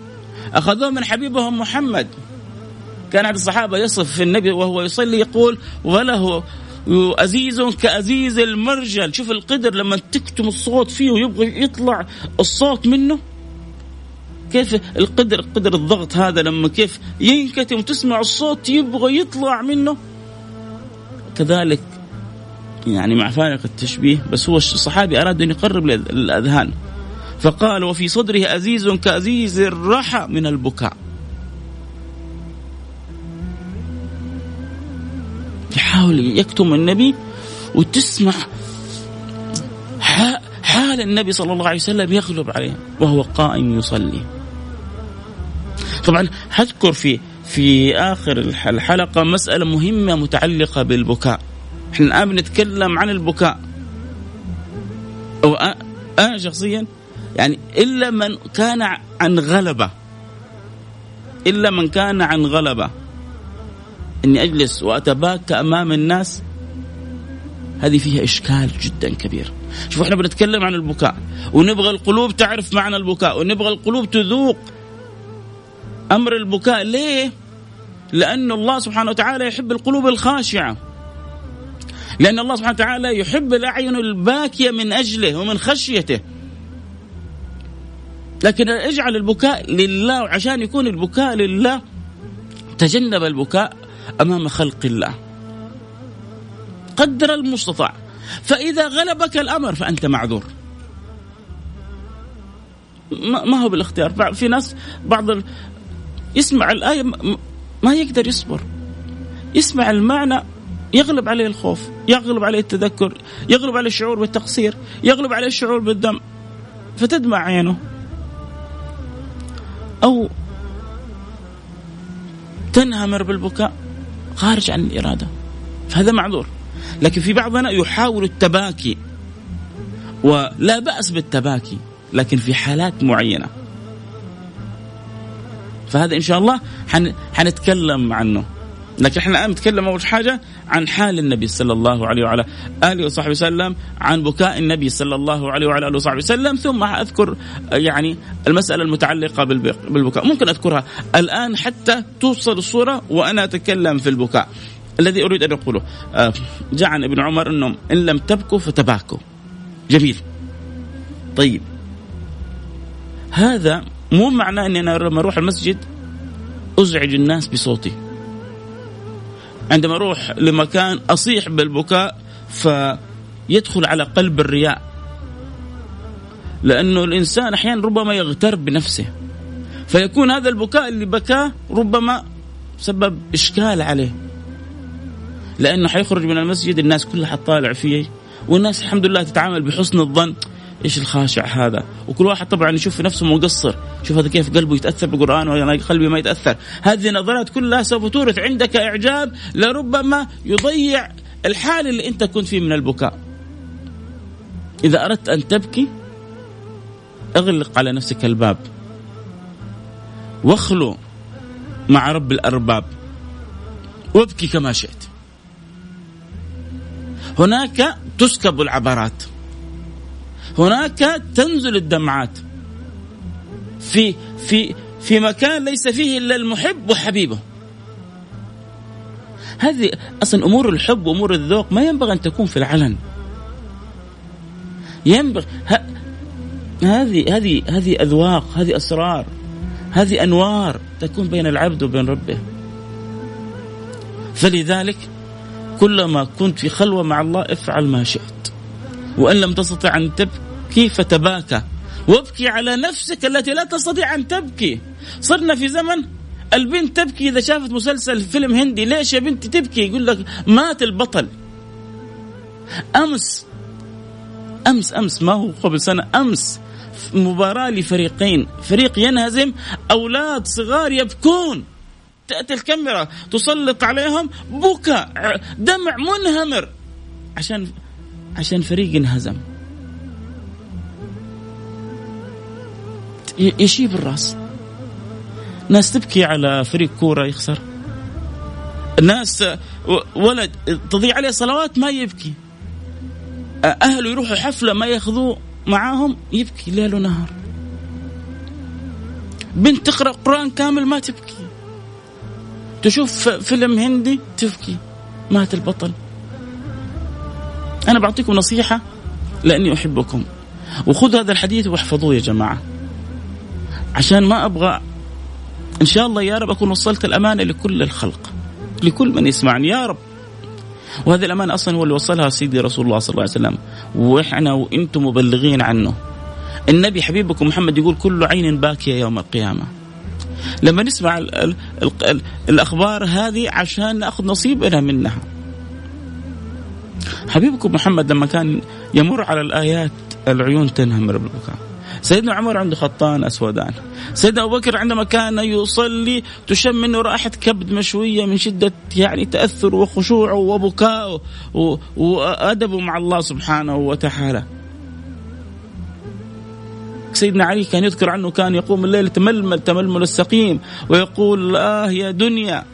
أخذوه من حبيبهم محمد. كان أحد الصحابة يصف النبي وهو يصلي يقول وله أزيز كأزيز المرجل. شوف القدر لما تكتم الصوت فيه ويبغى يطلع الصوت منه. كيف القدر قدر الضغط هذا لما كيف ينكتم تسمع الصوت يبغى يطلع منه. كذلك يعني مع فارق التشبيه بس هو الصحابي أراد أن يقرب للأذهان. فقال وفي صدره أزيز كأزيز الرحى من البكاء. يحاول يكتم النبي وتسمع حال النبي صلى الله عليه وسلم يغلب عليه وهو قائم يصلي. طبعا حذكر في في آخر الحلقة مسألة مهمة متعلقة بالبكاء. إحنا الآن بنتكلم عن البكاء. أو أنا شخصيا يعني إلا من كان عن غلبة. إلا من كان عن غلبة. إني أجلس وأتباكى أمام الناس. هذه فيها إشكال جدا كبير. شوف إحنا بنتكلم عن البكاء ونبغى القلوب تعرف معنى البكاء ونبغى القلوب تذوق أمر البكاء. ليه؟ لأن الله سبحانه وتعالى يحب القلوب الخاشعة. لأن الله سبحانه وتعالى يحب الأعين الباكية من أجله ومن خشيته. لكن اجعل البكاء لله وعشان يكون البكاء لله تجنب البكاء. أمام خلق الله. قدر المستطاع. فإذا غلبك الأمر فأنت معذور. ما هو بالاختيار. في ناس بعض ال... يسمع الآية ما يقدر يصبر. يسمع المعنى يغلب عليه الخوف يغلب عليه التذكر يغلب عليه الشعور بالتقصير يغلب عليه الشعور بالذنب. فتدمع عينه. أو تنهمر بالبكاء. خارج عن الإرادة. فهذا معذور. لكن في بعضنا يحاول التباكي ولا بأس بالتباكي لكن في حالات معينة. فهذا إن شاء الله حن... حنتكلم عنه. لكن إحنا الآن نتكلم أول حاجة عن حال النبي صلى الله عليه وعلى آله وصحبه وسلم عن بكاء النبي صلى الله عليه وعلى آله وصحبه وسلم ثم أذكر يعني المسألة المتعلقة بالبكاء. ممكن أذكرها الآن حتى توصل الصورة وأنا أتكلم في البكاء. الذي أريد أن أقوله آه، جاء عن ابن عمر انهم إن لم تبكوا فتباكوا. جميل. طيب. هذا مو معناه إني أنا لما أروح المسجد أزعج الناس بصوتي. عندما أروح لمكان أصيح بالبكاء فيدخل على قلب الرياء. لأنه الإنسان أحيانا ربما يغتر بنفسه. فيكون هذا البكاء اللي بكاه ربما سبب إشكال عليه. لأنه حيخرج من المسجد الناس كلها حتطالع فيه. والناس الحمد لله تتعامل بحسن الظن. إيش الخاشع هذا؟ وكل واحد طبعا يشوف في نفسه مقصر شوف هذا كيف قلبه يتأثر بالقرآن وأنا قلبي ما يتأثر. هذه النظرات كلها سوف تورث عندك إعجاب لربما يضيع الحال اللي أنت كنت فيه من البكاء. إذا أردت أن تبكي أغلق على نفسك الباب. واخلو مع رب الأرباب. وابكي كما شئت. هناك تسكب العبرات. هناك تنزل الدمعات. في في في مكان ليس فيه إلا المحب وحبيبه. هذه أصلا أمور الحب وأمور الذوق ما ينبغي أن تكون في العلن. ينبغي هذه هذه هذه أذواق هذه أسرار هذه أنوار تكون بين العبد وبين ربه. فلذلك كلما كنت في خلوة مع الله افعل ما شئت. وإن لم تستطع أن تبكي فتباكى. وابكي على نفسك التي لا تستطيع أن تبكي. صرنا في زمن البنت تبكي إذا شافت مسلسل فيلم هندي. ليش يا بنتي تبكي؟ يقول لك مات البطل. أمس أمس أمس ما هو قبل سنة أمس مباراة لفريقين. فريق ينهزم أولاد صغار يبكون. تأتي الكاميرا تسلط عليهم بكى دمع منهمر. عشان عشان فريق انهزم يشيب الراس ناس تبكي على فريق كورة يخسر. ناس ولد تضيع عليه صلوات ما يبكي. أهله يروحوا حفلة ما ياخذوه معاهم يبكي ليل ونهار. بنت تقرأ قرآن كامل ما تبكي. تشوف فيلم هندي تبكي. مات البطل. أنا بعطيكم نصيحة لأني أحبكم. وخذوا هذا الحديث واحفظوه يا جماعة. عشان ما أبغى إن شاء الله يا رب أكون وصلت الأمانة لكل الخلق لكل من يسمعني. يا رب. وهذه الأمانة أصلا هو اللي وصلها سيدي رسول الله صلى الله عليه وسلم. وإحنا وإنتم مبلغين عنه. النبي حبيبكم محمد يقول كل عين باكية يوم القيامة. لما نسمع ال ال ال ال الأخبار هذه عشان نأخذ نصيبنا منها. حبيبكم محمد لما كان يمر على الآيات العيون تنهمر بالبكاء سيدنا عمر عنده خطان أسودان. سيدنا أبو بكر عندما كان يصلي تشم منه رائحة كبد مشوية من شدة يعني تأثر وخشوعه وبكائه وأدبه مع الله سبحانه وتعالى. سيدنا علي كان يذكر عنه كان يقوم الليل تململ تململ السقيم ويقول آه يا دنيا.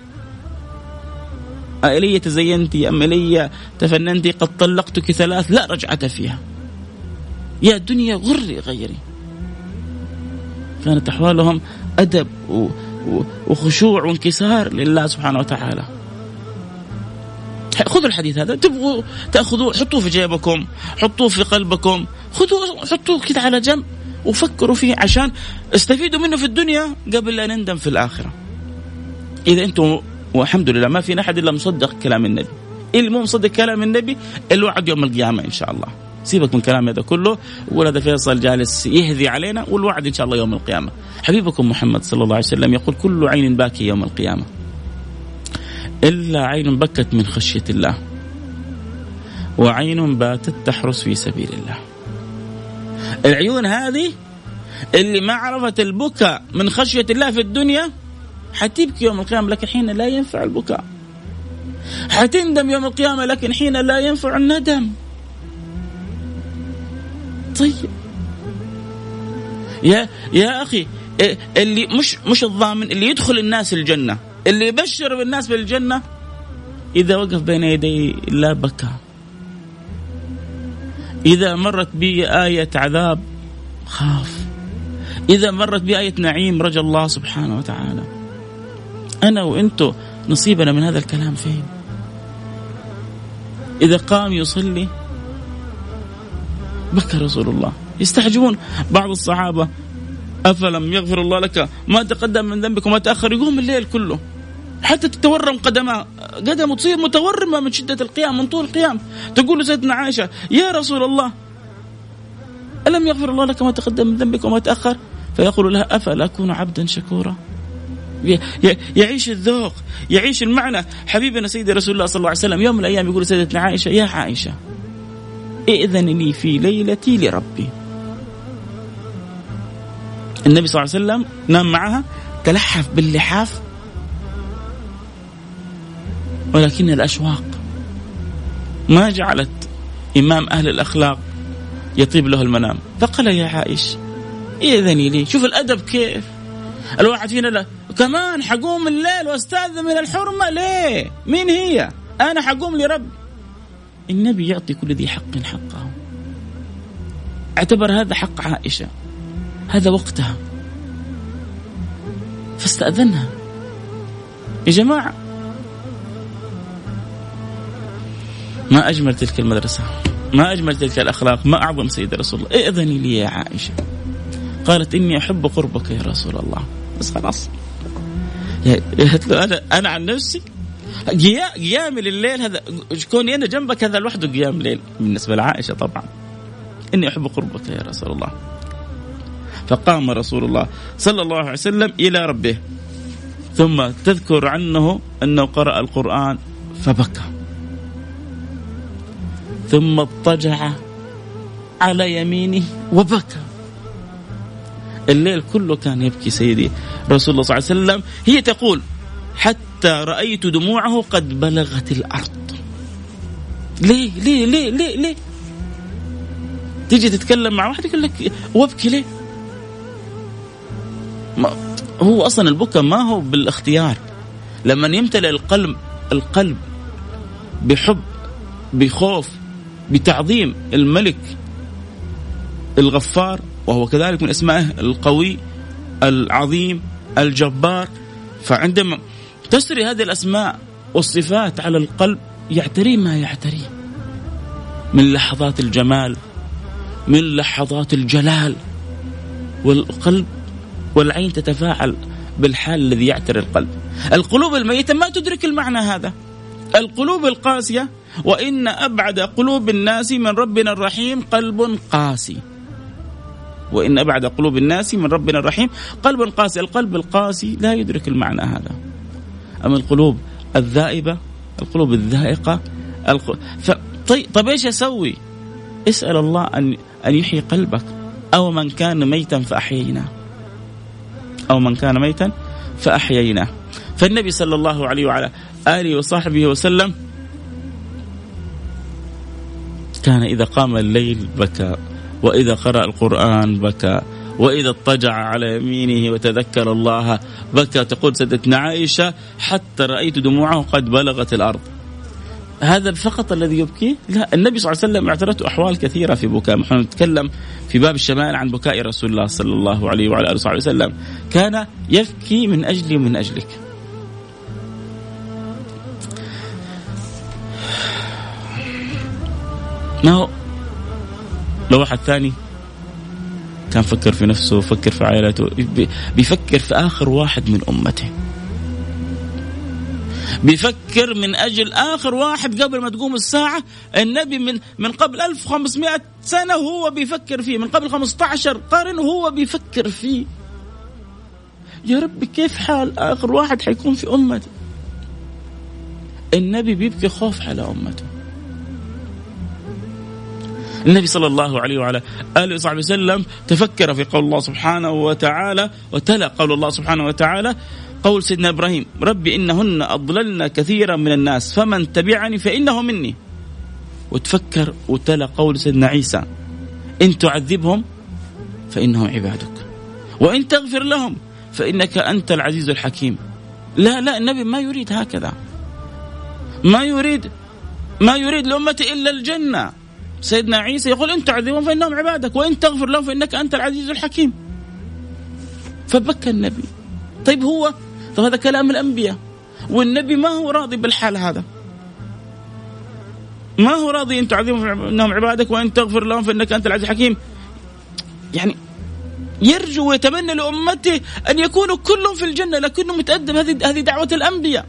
أإلي تزينتي أم إلي تفننتي قد طلقتك ثلاث لا رجعة فيها. يا دنيا غري غيري. كانت أحوالهم أدب وخشوع وانكسار لله سبحانه وتعالى. خذوا الحديث هذا. تبغوا تأخذوه حطوه في جيبكم حطوه في قلبكم. خذوه حطوه كده على جنب وفكروا فيه عشان استفيدوا منه في الدنيا قبل لا نندم في الآخرة. إذا أنتم والحمد لله ما في أحد إلا مصدق كلام النبي. اللي مو مصدق كلام النبي الوعد يوم القيامة إن شاء الله. سيبك من كلام هذا كله. هذا فيصل جالس يهذي علينا والوعد إن شاء الله يوم القيامة. حبيبكم محمد صلى الله عليه وسلم يقول كل عين باكي يوم القيامة. إلا عين بكت من خشية الله. وعين باتت تحرس في سبيل الله. العيون هذه اللي ما عرفت البكاء من خشية الله في الدنيا حتبكي يوم القيامة لكن حين لا ينفع البكاء. حتندم يوم القيامة لكن حين لا ينفع الندم. طيب. يا يا أخي إيه، اللي مش مش الضامن اللي يدخل الناس الجنة اللي يبشر بالناس بالجنة إذا وقف بين يدي الله بكى إذا مرت بي آية عذاب خاف. إذا مرت بايه نعيم رجا الله سبحانه وتعالى. أنا وأنتو نصيبنا من هذا الكلام فين؟ إذا قام يصلي بكى رسول الله. يستحجبون بعض الصحابة أفلم يغفر الله لك ما تقدم من ذنبك وما تأخر؟ يقوم الليل كله. حتى تتورم قدمه قدمه تصير متورمة من شدة القيام من طول القيام. تقول سيدنا عائشة يا رسول الله ألم يغفر الله لك ما تقدم من ذنبك وما تأخر؟ فيقول لها أفلا أكون عبدا شكورا؟ يعيش الذوق يعيش المعنى. حبيبنا سيدي رسول الله صلى الله عليه وسلم يوم من الأيام يقول سيدتنا عائشة يا عائشة ائذن لي في ليلتي لربي. النبي صلى الله عليه وسلم نام معها تلحف باللحاف ولكن الأشواق ما جعلت إمام أهل الأخلاق يطيب له المنام. فقال يا عائش ائذني لي. شوف الأدب كيف. الواحد فينا كمان حقوم الليل واستاذن من الحرمة. ليه؟ مين هي؟ أنا حقوم لرب النبي يعطي كل ذي حق حقه. أعتبر هذا حق عائشة. هذا وقتها. فاستأذنها. يا جماعة. ما أجمل تلك المدرسة. ما أجمل تلك الأخلاق. ما أعظم سيد رسول الله. ائذني لي يا عائشة. قالت إني أحب قربك يا رسول الله. بس خلاص. أنا أنا عن نفسي قيامي لليل هذا كوني أنا جنبك هذا لوحده قيام ليل. بالنسبة لعائشة طبعا. إني أحب قربك يا رسول الله. فقام رسول الله صلى الله عليه وسلم إلى ربه. ثم تذكر عنه أنه قرأ القرآن فبكى. ثم اضطجع على يمينه وبكى. الليل كله كان يبكي سيدي رسول الله صلى الله عليه وسلم. هي تقول حتى رأيت دموعه قد بلغت الأرض. ليه؟ ليه؟ ليه؟ ليه؟ ليه؟ تيجي تتكلم مع واحد يقول لك وابكي ليه؟ ما هو أصلا البكاء ما هو بالاختيار. لما يمتلئ القلب القلب بحب بخوف بتعظيم الملك الغفار وهو كذلك من اسمائه القوي العظيم الجبار. فعندما تسري هذه الأسماء والصفات على القلب يعتري ما يعتري. من لحظات الجمال من لحظات الجلال. والقلب والعين تتفاعل بالحال الذي يعتري القلب. القلوب الميتة ما تدرك المعنى هذا. القلوب القاسية وإن أبعد قلوب الناس من ربنا الرحيم قلب قاسي. وإن أبعد قلوب الناس من ربنا الرحيم. قلب قاسي القلب القاسي لا يدرك المعنى هذا. أما القلوب الذائبة القلوب الذائقة ف... طيب طيب إيش أسوي؟ اسأل الله أن أن يحيي قلبك. أو من كان ميتا فأحييناه. أو من كان ميتا فأحييناه. فالنبي صلى الله عليه وعلى آله وصحبه وسلم كان إذا قام الليل بكى. وإذا قرأ القرآن بكى وإذا اضطجع على يمينه وتذكر الله بكى. تقول سيدتنا عائشة حتى رأيت دموعه قد بلغت الأرض. هذا فقط الذي يبكي؟ لا النبي صلى الله عليه وسلم اعترته أحوال كثيرة في بكاء. نحن نتكلم في باب الشمال عن بكاء رسول الله صلى الله عليه وعلى آله وصحبه وسلم. كان يبكي من أجلي ومن أجلك. ما هو؟ لو واحد ثاني كان فكر في نفسه فكر في عائلته بيفكر في آخر واحد من أمته. بيفكر من أجل آخر واحد قبل ما تقوم الساعة. النبي من من قبل 1500 سنة وهو بيفكر فيه من قبل 15 قرن وهو بيفكر فيه. يا رب كيف حال آخر واحد حيكون في امتي النبي بيبكي خوف على أمته. النبي صلى الله عليه وعلى آله وصحبه وسلم تفكر في قول الله سبحانه وتعالى وتلا قول الله سبحانه وتعالى قول سيدنا إبراهيم ربي إنهن أضللن كثيرا من الناس فمن تبعني فإنه مني. وتفكر وتلا قول سيدنا عيسى إن تعذبهم فإنهم عبادك وإن تغفر لهم فإنك أنت العزيز الحكيم. لا لا النبي ما يريد هكذا ما يريد ما يريد لأمتي إلا الجنة. سيدنا عيسى يقول إن تعذبهم فإنهم عبادك وإن تغفر لهم فإنك أنت العزيز الحكيم. فبكى النبي. طيب هو طب هذا كلام الأنبياء. والنبي ما هو راضي بالحال هذا. ما هو راضي أن تعذبهم أنهم عبادك وأن تغفر لهم فإنك أنت العزيز الحكيم. يعني يرجو ويتمنى لأمته أن يكونوا كلهم في الجنة لكنه متأدب هذه هذه دعوة الأنبياء.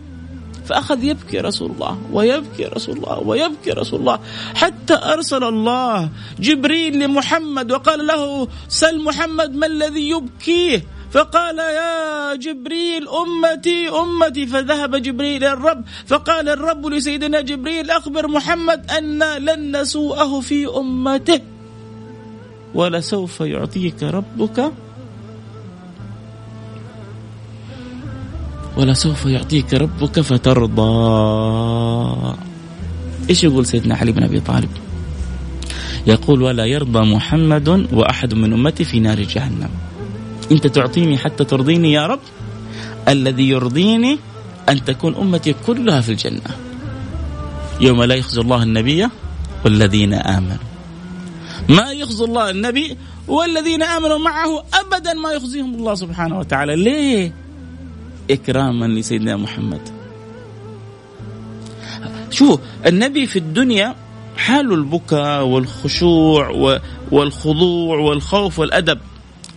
فأخذ يبكي رسول الله ويبكي رسول الله ويبكي رسول الله. حتى أرسل الله جبريل لمحمد وقال له سل محمد ما الذي يبكيه فقال يا جبريل أمتي أمتي. فذهب جبريل إلى الرب فقال الرب لسيدنا جبريل أخبر محمد أن لن نسوءه في أمته ولسوف يعطيك ربك ولسوف يعطيك ربك فترضى. إيش يقول سيدنا علي بن أبي طالب؟ يقول ولا يرضى محمد وأحد من أمتي في نار جهنم. أنت تعطيني حتى ترضيني يا رب؟ الذي يرضيني أن تكون أمتي كلها في الجنة. يوم لا يخزي الله النبي والذين آمنوا. ما يخزي الله النبي والذين آمنوا معه ابدا ما يخزيهم الله سبحانه وتعالى. ليه؟ إكراما لسيدنا محمد. شوفوا النبي في الدنيا حال البكاء والخشوع والخضوع والخوف والأدب.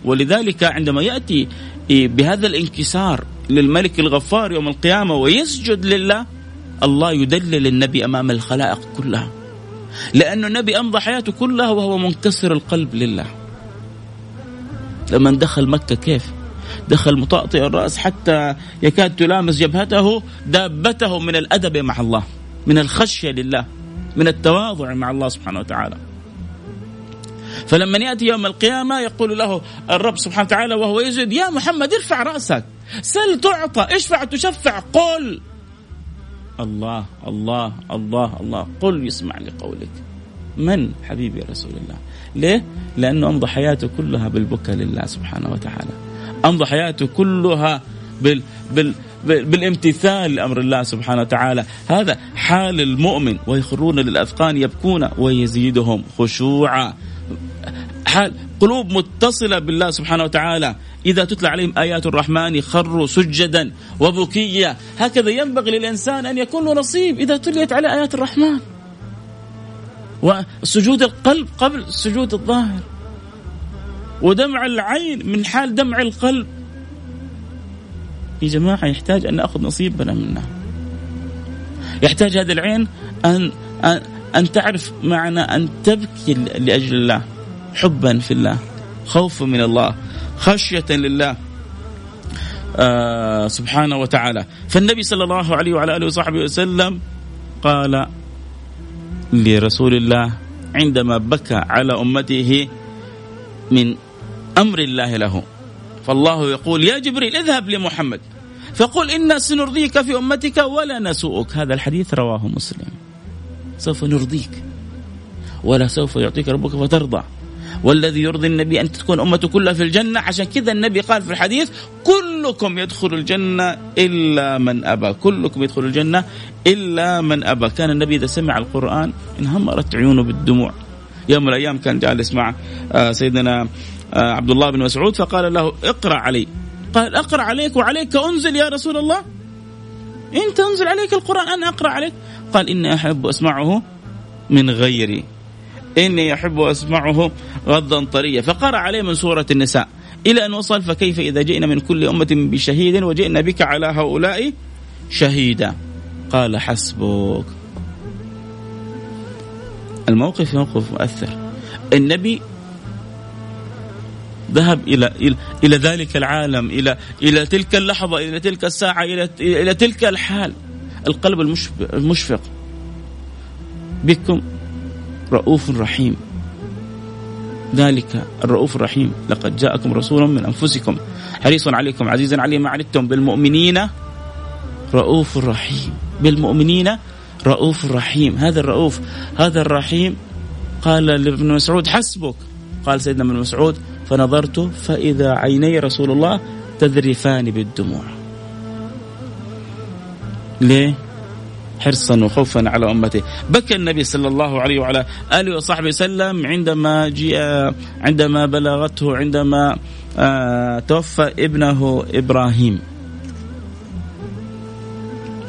ولذلك عندما يأتي بهذا الانكسار للملك الغفار يوم القيامة ويسجد لله الله يدلل النبي أمام الخلائق كلها. لأن النبي أمضى حياته كلها وهو منكسر القلب لله. لما دخل مكة كيف؟ دخل مطأطئ الرأس حتى يكاد تلامس جبهته دابته من الأدب مع الله من الخشية لله من التواضع مع الله سبحانه وتعالى. فلما يأتي يوم القيامة يقول له الرب سبحانه وتعالى وهو يسجد يا محمد ارفع رأسك سل تعطى اشفع تشفع قل. الله الله الله الله قل يسمع لقولك. من؟ حبيبي رسول الله. ليه؟ لأنه أمضى حياته كلها بالبكاء لله سبحانه وتعالى. أمضى حياته كلها بال بال بالامتثال لأمر الله سبحانه وتعالى. هذا حال المؤمن. ويخرون للأذقان يبكون ويزيدهم خشوعا. حال قلوب متصلة بالله سبحانه وتعالى. إذا تتلى عليهم آيات الرحمن خروا سجدا وبكيا. هكذا ينبغي للإنسان أن يكون له نصيب إذا تليت عليه آيات الرحمن. وسجود القلب قبل سجود الظاهر. ودمع العين من حال دمع القلب. يا جماعة يحتاج أن نأخذ نصيبنا منها يحتاج هذه العين أن, أن, أن تعرف معنى أن تبكي لأجل الله حبا في الله خوفا من الله خشية لله. آه سبحانه وتعالى. فالنبي صلى الله عليه وعلى آله وصحبه وسلم قال لرسول الله عندما بكى على أمته من أمر الله له. فالله يقول يا جبريل اذهب لمحمد. فقل إنا سنرضيك في أمتك ولا نسوءك. هذا الحديث رواه مسلم. سوف نرضيك. ولا سوف يعطيك ربك فترضى. والذي يرضي النبي أن تكون أمته كلها في الجنة. عشان كذا النبي قال في الحديث كلكم يدخل الجنة إلا من أبى. كلكم يدخل الجنة إلا من أبى. كان النبي إذا سمع القرآن انهمرت عيونه بالدموع. يوم من الأيام كان جالس مع آه، سيدنا عبد الله بن مسعود فقال له اقرأ علي. قال أقرأ عليك وعليك أنزل يا رسول الله. أنت أنزل عليك القرآن أنا أقرأ عليك. قال إني أحب أسمعه من غيري. إني أحب أسمعه غضا طريا فقرأ عليه من سورة النساء. إلى أن وصل فكيف إذا جئنا من كل أمة بشهيد وجئنا بك على هؤلاء شهيدا. قال حسبك. الموقف موقف مؤثر. النبي ذهب إلى إلى إلى ذلك العالم إلى إلى تلك اللحظة إلى تلك الساعة إلى إلى تلك الحال. القلب المشفق بكم رؤوف رحيم. ذلك الرؤوف الرحيم. لقد جاءكم رسول من أنفسكم. حريص عليكم عزيزا عليه ما عنتم؟ بالمؤمنين رؤوف رحيم. بالمؤمنين رؤوف رحيم. هذا الرؤوف هذا الرحيم قال لابن مسعود حسبك. قال سيدنا ابن مسعود فنظرت فإذا عيني رسول الله تذرفان بالدموع. ليه؟ حرصا وخوفا على امته بكى النبي صلى الله عليه وعلى آله وصحبه وسلم عندما جاء عندما بلغته عندما آه توفى ابنه إبراهيم.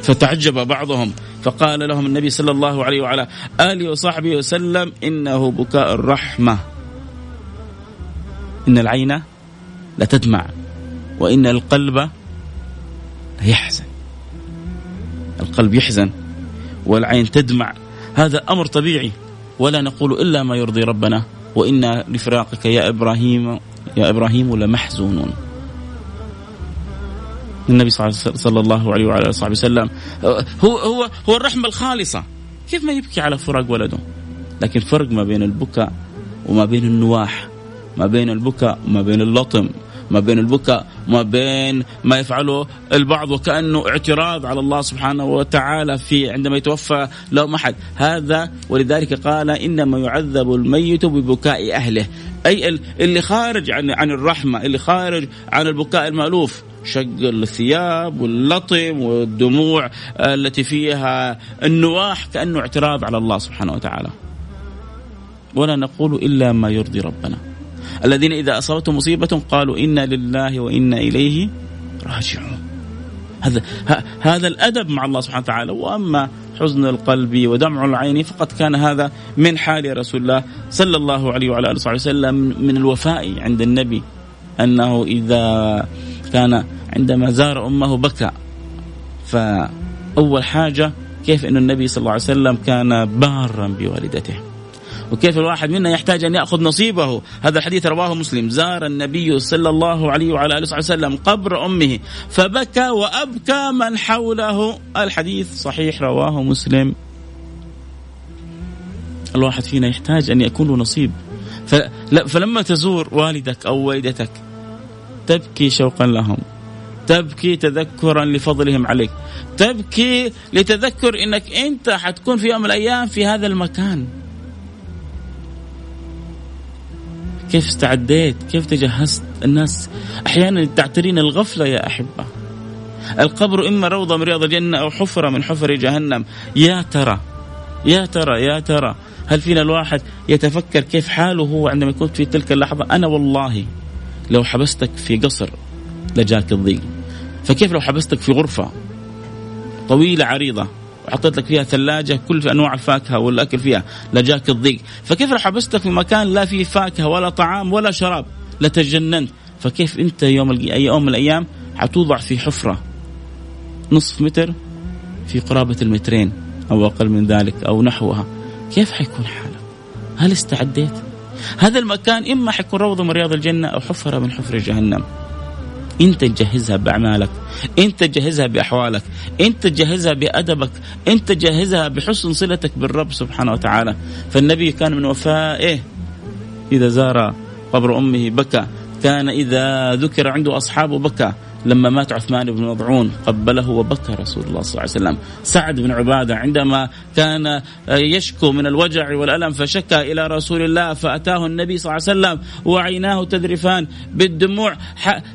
فتعجب بعضهم. فقال لهم النبي صلى الله عليه وعلى آله وصحبه وسلم إنه بكاء الرحمة. إن العين لتدمع وإن القلب يحزن. القلب يحزن والعين تدمع. هذا أمر طبيعي. ولا نقول إلا ما يرضي ربنا. وإنا لفراقك يا إبراهيم يا إبراهيم لمحزونون. النبي صلى الله عليه وعلى آله وسلم هو هو هو الرحمة الخالصة. كيف ما يبكي على فراق ولده؟ لكن فرق ما بين البكاء وما بين النواح. ما بين البكاء وما بين اللطم. ما بين البكاء ما بين ما يفعله البعض وكأنه اعتراض على الله سبحانه وتعالى في عندما يتوفى لهم أحد. هذا ولذلك قال إنما يعذب الميت ببكاء أهله. أي اللي خارج عن عن الرحمة اللي خارج عن البكاء المألوف. شق الثياب واللطم والدموع التي فيها النواح كأنه اعتراض على الله سبحانه وتعالى. ولا نقول إلا ما يرضي ربنا. الذين إذا أصابتهم مصيبة قالوا إنا لله وإنا إليه راجعون. هذا هذا الأدب مع الله سبحانه وتعالى. وأما حزن القلب ودمع العين فقد كان هذا من حال رسول الله صلى الله عليه وعلى آله وصحبه وسلم من الوفاء عند النبي أنه إذا كان عندما زار أمه بكى. فأول حاجة كيف إن النبي صلى الله عليه وسلم كان بارا بوالدته. وكيف الواحد منا يحتاج أن يأخذ نصيبه. هذا الحديث رواه مسلم. زار النبي صلى الله عليه وعلى آله وسلم قبر أمه فبكى وأبكى من حوله. الحديث صحيح رواه مسلم. الواحد فينا يحتاج أن يكون له نصيب. فلما تزور والدك أو والدتك تبكي شوقا لهم. تبكي تذكرا لفضلهم عليك. تبكي لتذكر إنك أنت حتكون في يوم من الأيام في هذا المكان. كيف استعديت؟ كيف تجهزت؟ الناس أحيانا تعترين الغفلة يا أحبة. القبر إما روضة من رياض الجنة أو حفرة من حفر جهنم. يا ترى يا ترى يا ترى هل فينا الواحد يتفكر كيف حاله هو عندما يكون في تلك اللحظة؟ أنا والله لو حبستك في قصر لجاك الضيق. فكيف لو حبستك في غرفة طويلة عريضة؟ وحطيت لك فيها ثلاجة كل أنواع الفاكهة والأكل فيها لجاك الضيق. فكيف لو حبستك في مكان لا فيه فاكهة ولا طعام ولا شراب؟ لتجننت. فكيف أنت يوم أي يوم من الأيام حتوضع في حفرة نصف متر في قرابة المترين أو أقل من ذلك أو نحوها؟ كيف حيكون حالك؟ هل استعديت؟ هذا المكان إما حيكون روضة من رياض الجنة أو حفرة من حفر جهنم. انت تجهزها بأعمالك انت تجهزها بأحوالك انت تجهزها بأدبك انت تجهزها بحسن صلتك بالرب سبحانه وتعالى. فالنبي كان من وفائه إذا زار قبر أمه بكى كان إذا ذكر عنده اصحابه بكى. لما مات عثمان بن مضعون قبله وبكى رسول الله صلى الله عليه وسلم. سعد بن عبادة عندما كان يشكو من الوجع والألم فشكى إلى رسول الله فأتاه النبي صلى الله عليه وسلم وعيناه تذرفان بالدموع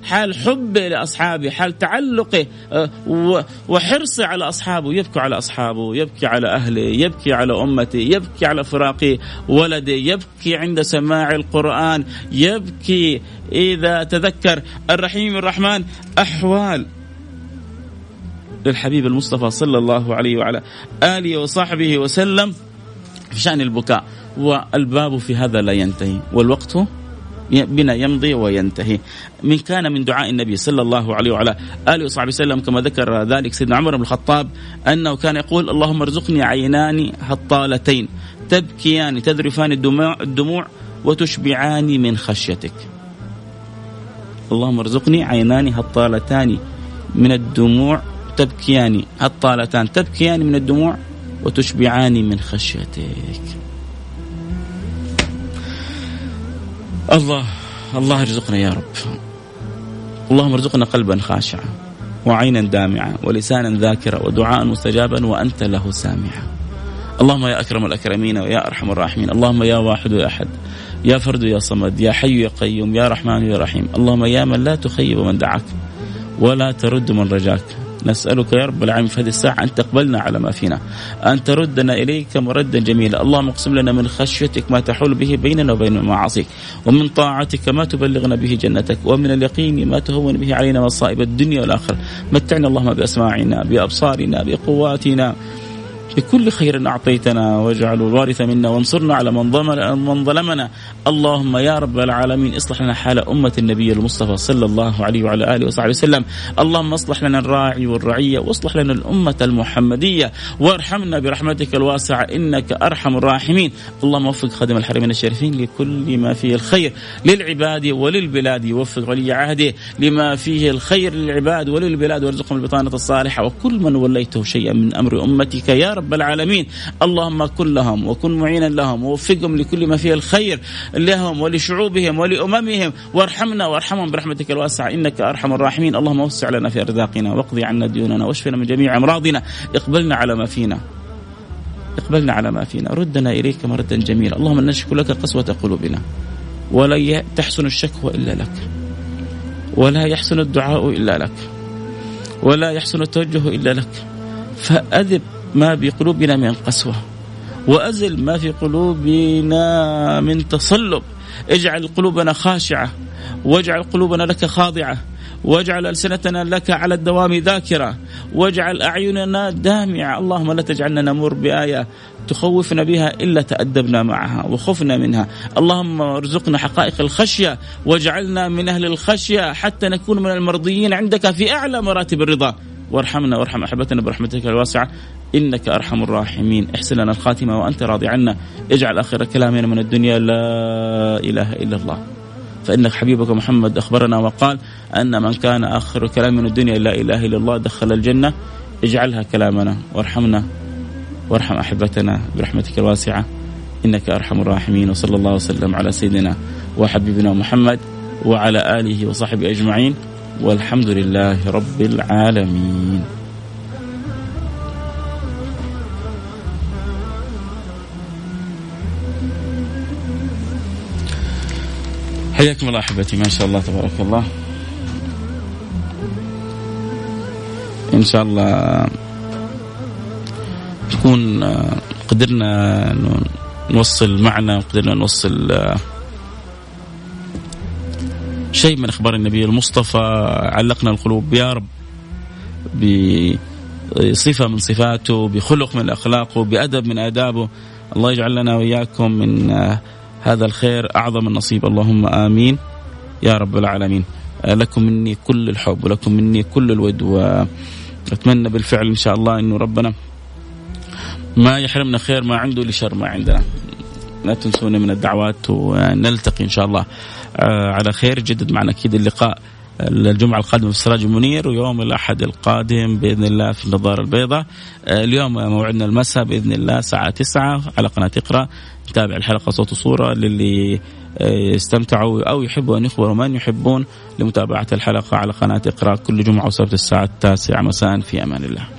حال حبه لأصحابه حال تعلقه آه، وحرصه على أصحابه. يبكي على أصحابه يبكي على أهله يبكي على أمته يبكي على فراق ولده يبكي عند سماع القرآن يبكي إذا تذكر الرحيم الرحمن أحوال للحبيب المصطفى صلى الله عليه وعلى آله وصحبه وسلم في شأن البكاء. والباب في هذا لا ينتهي والوقت بنا يمضي وينتهي. من كان من دعاء النبي صلى الله عليه وعلى آله وصحبه وسلم كما ذكر ذلك سيدنا عمر بن الخطاب أنه كان يقول اللهم ارزقني عينان هطالتين تبكيان تذرفان الدموع, الدموع وتشبعان من خشيتك. اللهم ارزقني عينان هطالتان من الدموع تبكيان هطالتان تبكيان من الدموع وتشبعان من خشيتك. الله الله يرزقنا يا رب. اللهم ارزقنا قلبا خاشعا وعينا دامعة ولسانا ذاكرا ودعاء مستجابا وأنت له سامعا. اللهم يا أكرم الأكرمين ويا أرحم الراحمين. اللهم يا واحد يا أحد. يا فرد يا صمد يا حي يا قيوم يا رحمن يا رحيم. اللهم يا من لا تخيب من دعاك ولا ترد من رجاك. نسألك يا رب العالمين في هذه الساعة أن تقبلنا على ما فينا أن تردنا إليك مردا جميلا. اللهم اقسم لنا من خشيتك ما تحول به بيننا وبين معاصيك ومن طاعتك ما تبلغنا به جنتك ومن اليقين ما تهون به علينا مصائب الدنيا والآخرة. متعنا اللهم بأسماعنا بأبصارنا بقواتنا بكل خير أعطيتنا واجعله الوارث منا وانصرنا على من من ظلمنا. اللهم يا رب العالمين اصلح لنا حال أمة النبي المصطفى صلى الله عليه وعلى آله وصحبه وسلم. اللهم اصلح لنا الراعي والرعية واصلح لنا الأمة المحمدية. وارحمنا برحمتك الواسعة إنك أرحم الراحمين. اللهم وفق خادم الحرمين الشريفين لكل ما فيه الخير. للعباد وللبلاد وفق ولي عهده لما فيه الخير للعباد وللبلاد وارزقهم البطانة الصالحة. وكل من وليته شيئا من أمر أمتك يا رب العالمين. اللهم كن لهم وكن معينا لهم ووفقهم لكل ما فيه الخير لهم ولشعوبهم ولأممهم. وارحمنا وارحمهم برحمتك الواسعة. إنك أرحم الراحمين. اللهم وسع لنا في أرزاقنا واقضي عنا ديوننا واشفنا من جميع أمراضنا. اقبلنا على ما فينا. اقبلنا على ما فينا. ردنا إليك مردا جميلا. اللهم نشكو لك قسوة قلوبنا. ولا تحسن الشكوى إلا لك. ولا يحسن الدعاء إلا لك. ولا يحسن التوجه إلا لك. فأذب ما بقلوبنا من قسوة. وأزل ما في قلوبنا من تصلب. اجعل قلوبنا خاشعة. واجعل قلوبنا لك خاضعة. واجعل ألسنتنا لك على الدوام ذاكرة. واجعل أعيننا دامعة. اللهم لا تجعلنا نمر بآية تخوفنا بها إلا تأدبنا معها وخفنا منها. اللهم ارزقنا حقائق الخشية. واجعلنا من أهل الخشية حتى نكون من المرضيين. عندك في أعلى مراتب الرضا. وارحمنا وارحم أحبتنا برحمتك الواسعة. إنك أرحم الراحمين. احسن لنا الخاتمة وأنت راضي عنا. اجعل آخر كلامنا من الدنيا لا إله إلا الله. فإن حبيبك محمد أخبرنا وقال أن من كان آخر كلام من الدنيا لا إله إلا الله دخل الجنة. اجعلها كلامنا. وارحمنا. وارحم أحبتنا برحمتك الواسعة. إنك أرحم الراحمين. وصلى الله وسلم على سيدنا وحبيبنا محمد وعلى آله وصحبه أجمعين. والحمد لله رب العالمين. حياكم الله أحبتي ما شاء الله تبارك الله. إن شاء الله تكون قدرنا نوصل معنى وقدرنا نوصل شيء من أخبار النبي المصطفى. علقنا القلوب يا رب بصفة من صفاته بخلق من أخلاقه بأدب من آدابه. الله يجعل لنا وإياكم من هذا الخير أعظم النصيب. اللهم آمين يا رب العالمين. لكم مني كل الحب ولكم مني كل الود وأتمنى بالفعل إن شاء الله أنه ربنا ما يحرمنا خير ما عنده لشر ما عندنا. لا تنسونا من الدعوات ونلتقي إن شاء الله على خير. جدد معنا أكيد اللقاء الجمعة القادمة في السراج المنير ويوم الأحد القادم بإذن الله في النظارة البيضاء. اليوم موعدنا المساء بإذن الله الساعة 9 على قناة إقرأ. نتابع الحلقة صوت وصورة للي يستمتعوا أو يحبوا أن يخبروا من يحبون لمتابعة الحلقة على قناة إقرأ كل جمعة وسبت الساعة التاسعة. مساء في أمان الله.